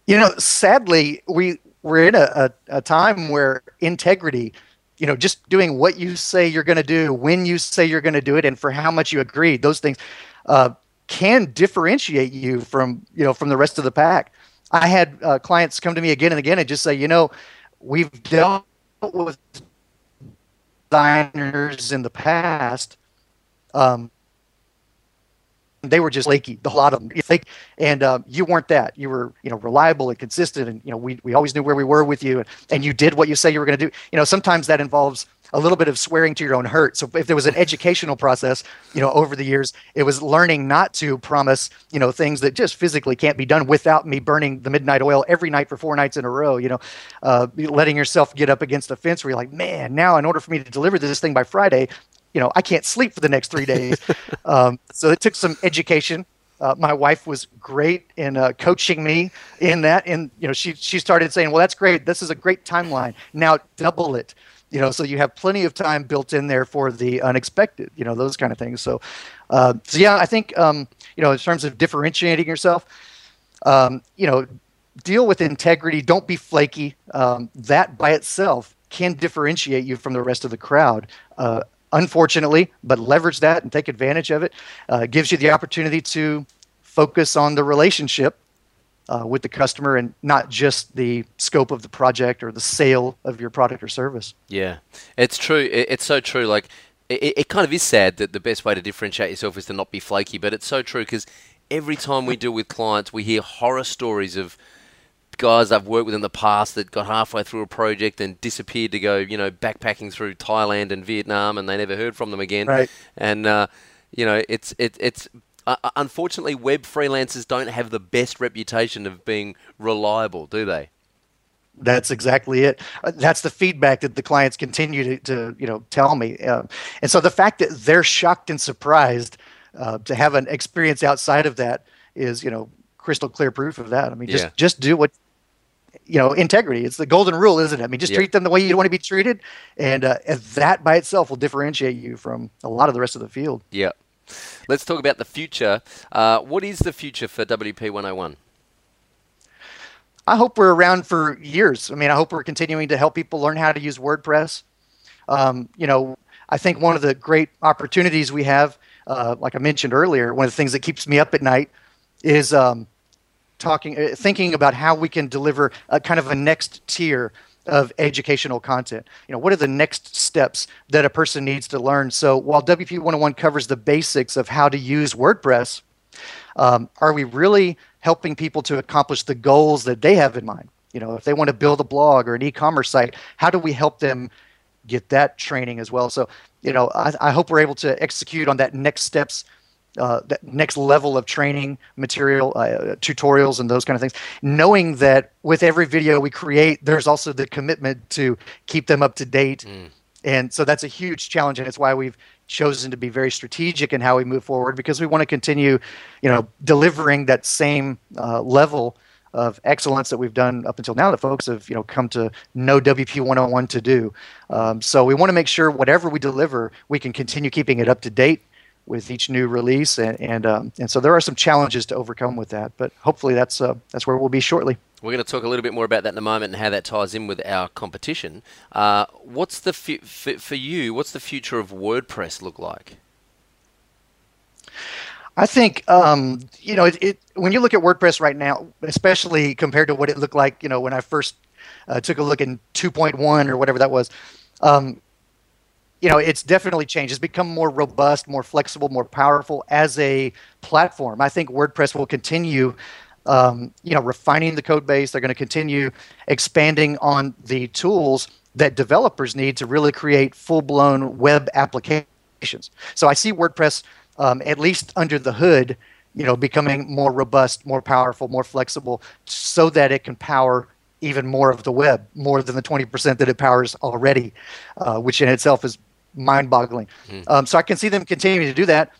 you know, sadly, we we're in a, a, a, time where integrity, you know, just doing what you say you're going to do, when you say you're going to do it, and for how much you agree, those things uh, can differentiate you from you know from the rest of the pack. I had uh, clients come to me again and again and just say, you know, we've dealt with designers in the past. Um, they were just flaky, a lot of them. And um, you weren't that. You were, you know, reliable and consistent, and you know, we we always knew where we were with you, and, and you did what you say you were going to do. You know, sometimes that involves a little bit of swearing to your own hurt. So if there was an educational process, you know, over the years, it was learning not to promise, you know, things that just physically can't be done without me burning the midnight oil every night for four nights in a row. You know, uh, letting yourself get up against a fence where you're like, man, now in order for me to deliver this thing by Friday, you know, I can't sleep for the next three days. um, so it took some education. Uh, my wife was great in uh, coaching me in that, and you know, she she started saying, "Well, that's great. This is a great timeline. Now double it." You know, so you have plenty of time built in there for the unexpected. You know, those kind of things. So, uh, so yeah, I think um, you know, in terms of differentiating yourself, um, you know, deal with integrity. Don't be flaky. Um, that by itself can differentiate you from the rest of the crowd. Uh, unfortunately, but leverage that and take advantage of it. Uh, gives you the opportunity to focus on the relationship uh, with the customer and not just the scope of the project or the sale of your product or service. Yeah, it's true. It's so true. Like, it, it kind of is sad that the best way to differentiate yourself is to not be flaky, but it's so true because every time we deal with clients, we hear horror stories of guys I've worked with in the past that got halfway through a project and disappeared to go, you know, backpacking through Thailand and Vietnam, and they never heard from them again. Right. And uh, you know, it's it, it's uh, uh, unfortunately web freelancers don't have the best reputation of being reliable, do they? That's exactly it. Uh, that's the feedback that the clients continue to, to you know tell me, uh, and so the fact that they're shocked and surprised uh, to have an experience outside of that is you know crystal clear proof of that. I mean, just Yeah. just do what you know integrity. It's the golden rule, isn't it? I mean, just Yep. treat them the way you want to be treated, and, uh, and that by itself will differentiate you from a lot of the rest of the field. Yeah. Let's talk about the future. Uh, what is the future for WP 101? I hope we're around for years. I mean, I hope we're continuing to help people learn how to use WordPress. Um, you know, I think one of the great opportunities we have, uh, like I mentioned earlier, one of the things that keeps me up at night is um, talking, uh, thinking about how we can deliver a kind of a next tier of educational content. You know, what are the next steps that a person needs to learn? So while WP 101 covers the basics of how to use WordPress, um, are we really helping people to accomplish the goals that they have in mind? You know, if they want to build a blog or an e-commerce site, how do we help them get that training as well? So, you know, I, I hope we're able to execute on that next steps, uh, that next level of training material, uh, tutorials, and those kind of things. Knowing that with every video we create, there's also the commitment to keep them up to date. And so that's a huge challenge, and it's why we've chosen to be very strategic in how we move forward because we want to continue, you know, delivering that same uh, level of excellence that we've done up until now that folks have, you know, come to know WP 101 to do. Um, so we want to make sure whatever we deliver, we can continue keeping it up to date with each new release, and and um, and so there are some challenges to overcome with that, but hopefully that's uh, that's where we'll be shortly. We're going to talk a little bit more about that in a moment and how that ties in with our competition. Uh, what's the fu- f- for you? What's the future of WordPress look like? I think um, you know it, it, when you look at WordPress right now, especially compared to what it looked like, you know, when I first uh, took a look in 2.1 or whatever that was. Um, you know, it's definitely changed. It's become more robust, more flexible, more powerful as a platform. I think WordPress will continue, um, you know, refining the code base. They're going to continue expanding on the tools that developers need to really create full-blown web applications. So I see WordPress, um, at least under the hood, you know, becoming more robust, more powerful, more flexible, so that it can power even more of the web, more than the 20% that it powers already, uh, which in itself is mind boggling. Um, so I can see them continuing to do that.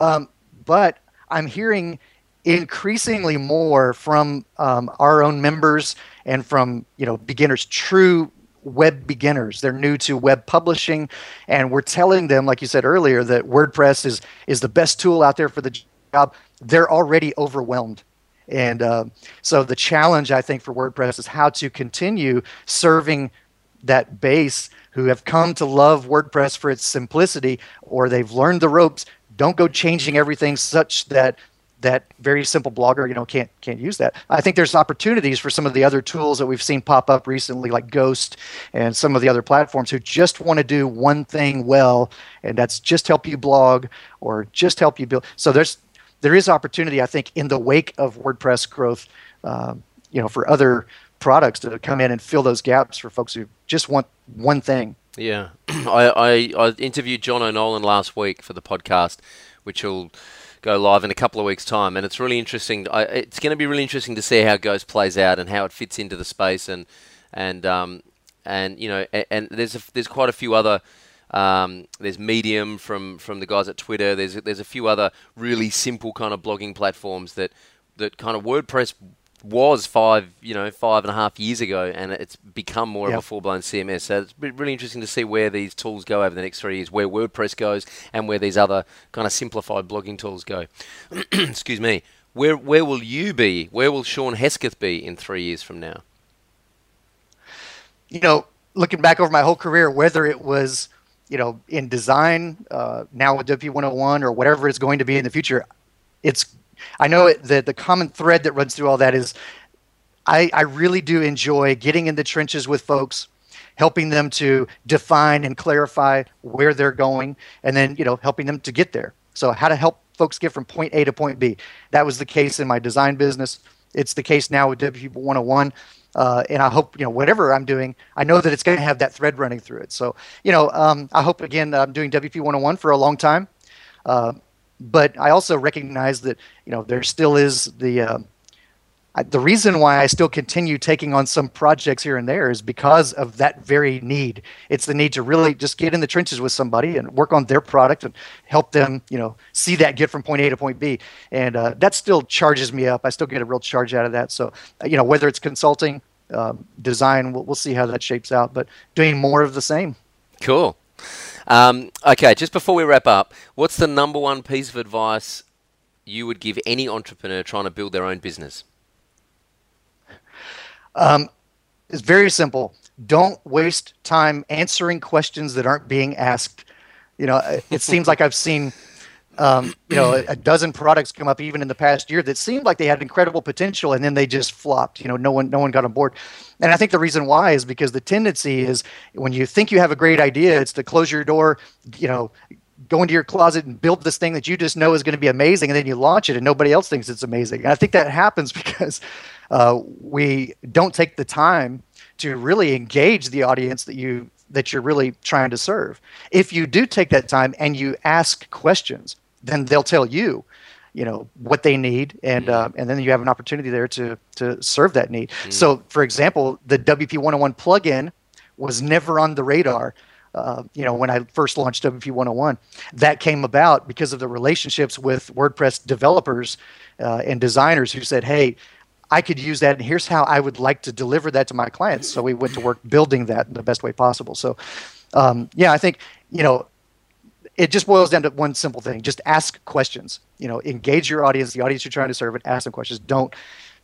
Um, but I'm hearing increasingly more from um, our own members and from you know beginners, true web beginners. They're new to web publishing, and we're telling them, like you said earlier, that WordPress is is the best tool out there for the job. They're already overwhelmed. And uh, so the challenge, I think, for WordPress is how to continue serving that base who have come to love WordPress for its simplicity, or they've learned the ropes. Don't go changing everything such that that very simple blogger, you know, can't can't use that. I think there's opportunities for some of the other tools that we've seen pop up recently, like Ghost and some of the other platforms, who just want to do one thing well, and that's just help you blog or just help you build. So there's there is opportunity, I think, in the wake of WordPress growth, um, you know, for other products to come in and fill those gaps for folks who just want one thing. Yeah, I, I, I interviewed John O'Nolan last week for the podcast, which will go live in a couple of weeks' time, and it's really interesting. I, it's going to be really interesting to see how Ghost plays out and how it fits into the space, and and um, and you know, and, and there's a, there's quite a few other. Um, there's Medium from, from the guys at Twitter. There's there's a few other really simple kind of blogging platforms that that kind of WordPress was five, you know, five and a half years ago, and it's become more yep. of a full-blown CMS. So it's really interesting to see where these tools go over the next three years, where WordPress goes, and where these other kind of simplified blogging tools go. Excuse me. Where where will you be? Where will Shawn Hesketh be in three years from now? You know, looking back over my whole career, whether it was you know in design, uh, now with WP 101, or whatever it's going to be in the future, it's I know it, the the common thread that runs through all that is I, I really do enjoy getting in the trenches with folks, helping them to define and clarify where they're going, and then you know helping them to get there. So how to help folks get from point A to point B. That was the case in my design business. It's the case now with WP 101. Uh, and I hope you know whatever I'm doing, I know that it's going to have that thread running through it. So you know, um, I hope again I'm doing WP 101 for a long time. Uh, but I also recognize that you know there still is the uh, I, the reason why I still continue taking on some projects here and there is because of that very need. It's the need to really just get in the trenches with somebody and work on their product and help them, you know, see that get from point A to point B. And uh, that still charges me up. I still get a real charge out of that. So, uh, you know, whether it's consulting, um, design, we'll, we'll see how that shapes out. But doing more of the same. Cool. Um, okay, just before we wrap up, what's the number one piece of advice you would give any entrepreneur trying to build their own business? Um, it's very simple. Don't waste time answering questions that aren't being asked. You know, it seems like I've seen um, you know, a, dozen products come up even in the past year that seemed like they had incredible potential, and then they just flopped. You know, no one, no one got on board. And I think the reason why is because the tendency is when you think you have a great idea, it's to close your door. You know, go into your closet and build this thing that you just know is going to be amazing, and then you launch it, and nobody else thinks it's amazing. And I think that happens because uh, we don't take the time to really engage the audience that you that you're really trying to serve. If you do take that time and you ask questions, then they'll tell you you know what they need and uh, and then you have an opportunity there to to serve that need mm. so for example the wp 101 plugin was never on the radar uh, you know when i first launched wp 101 that came about because of the relationships with wordpress developers uh, and designers who said hey I could use that, and here's how I would like to deliver that to my clients. So we went to work building that in the best way possible. So, um, yeah, I think you know it just boils down to one simple thing. Just ask questions. You know engage your audience. The audience you're trying to serve and ask them questions. Don't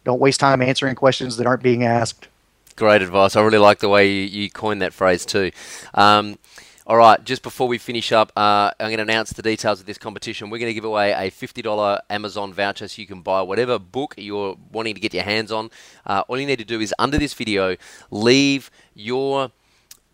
don't waste time answering questions that aren't being asked. Great advice. I really like the way you, you coined that phrase too. Um, all right, just before we finish up, uh, I'm going to announce the details of this competition. We're going to give away a $50 Amazon voucher so you can buy whatever book you're wanting to get your hands on. Uh, all you need to do is under this video, leave your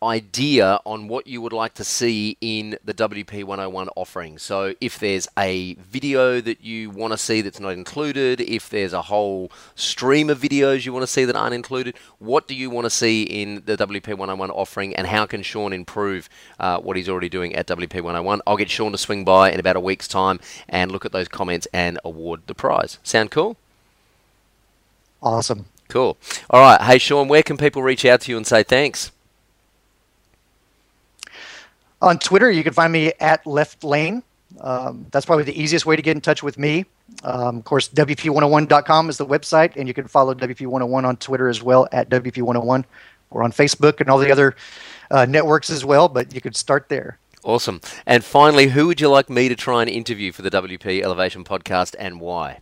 idea on what you would like to see in the WP 101 offering. So, if there's a video that you want to see that's not included, if there's a whole stream of videos you want to see that aren't included, what do you want to see in the WP 101 offering, and how can Shawn improve uh, what he's already doing at WP 101? I'll get Shawn to swing by in about a week's time and look at those comments and award the prize. Sound cool? Awesome. Cool. All right. Hey, Shawn, where can people reach out to you and say thanks? On Twitter, you can find me at Left Lane. Um, that's probably the easiest way to get in touch with me. Um, of course, WP101.com is the website, and you can follow WP101 on Twitter as well at WP101 or on Facebook and all the other uh, networks as well, but you could start there. Awesome. And finally, who would you like me to try and interview for the WP Elevation podcast and why?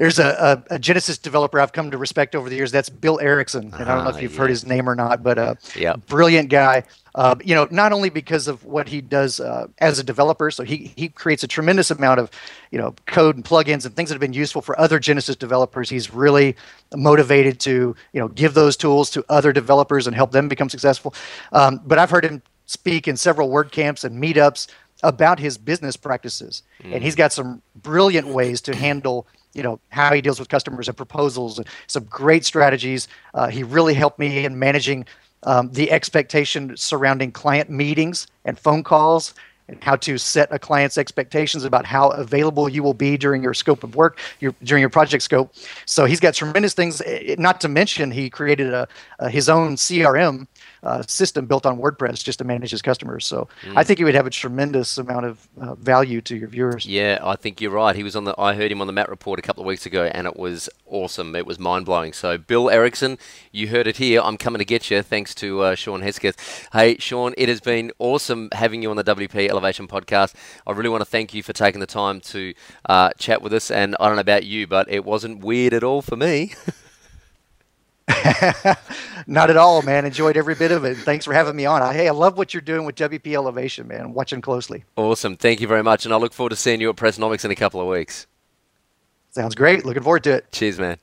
There's a, a, a, Genesis developer I've come to respect over the years. That's Bill Erickson, and I don't know if ah, you've yeah. heard his name or not, but uh, yeah, brilliant guy. Uh, you know, not only because of what he does uh, as a developer, so he he creates a tremendous amount of, you know, code and plugins and things that have been useful for other Genesis developers. He's really motivated to you know give those tools to other developers and help them become successful. Um, but I've heard him speak in several WordCamps and meetups about his business practices, mm. and he's got some brilliant ways to handle you know how he deals with customers and proposals and some great strategies uh, he really helped me in managing um, the expectation surrounding client meetings and phone calls and how to set a client's expectations about how available you will be during your scope of work, your, during your project scope. So he's got tremendous things. Eh, not to mention, he created a, a his own CRM uh, system built on WordPress just to manage his customers. So mm. I think he would have a tremendous amount of uh, value to your viewers. Yeah, I think you're right. He was on the. I heard him on the Matt Report a couple of weeks ago, and it was awesome. It was mind blowing. So Bill Erickson, you heard it here. I'm coming to get you. Thanks to uh, Shawn Hesketh. Hey, Shawn, it has been awesome having you on the WP Elevation podcast. I really want to thank you for taking the time to uh, chat with us. And I don't know about you, but it wasn't weird at all for me. Not at all, man. Enjoyed every bit of it. Thanks for having me on. Hey, I love what you're doing with WP Elevation, man. Watching closely. Awesome. Thank you very much. And I look forward to seeing you at Pressnomics in a couple of weeks. Sounds great. Looking forward to it. Cheers, man.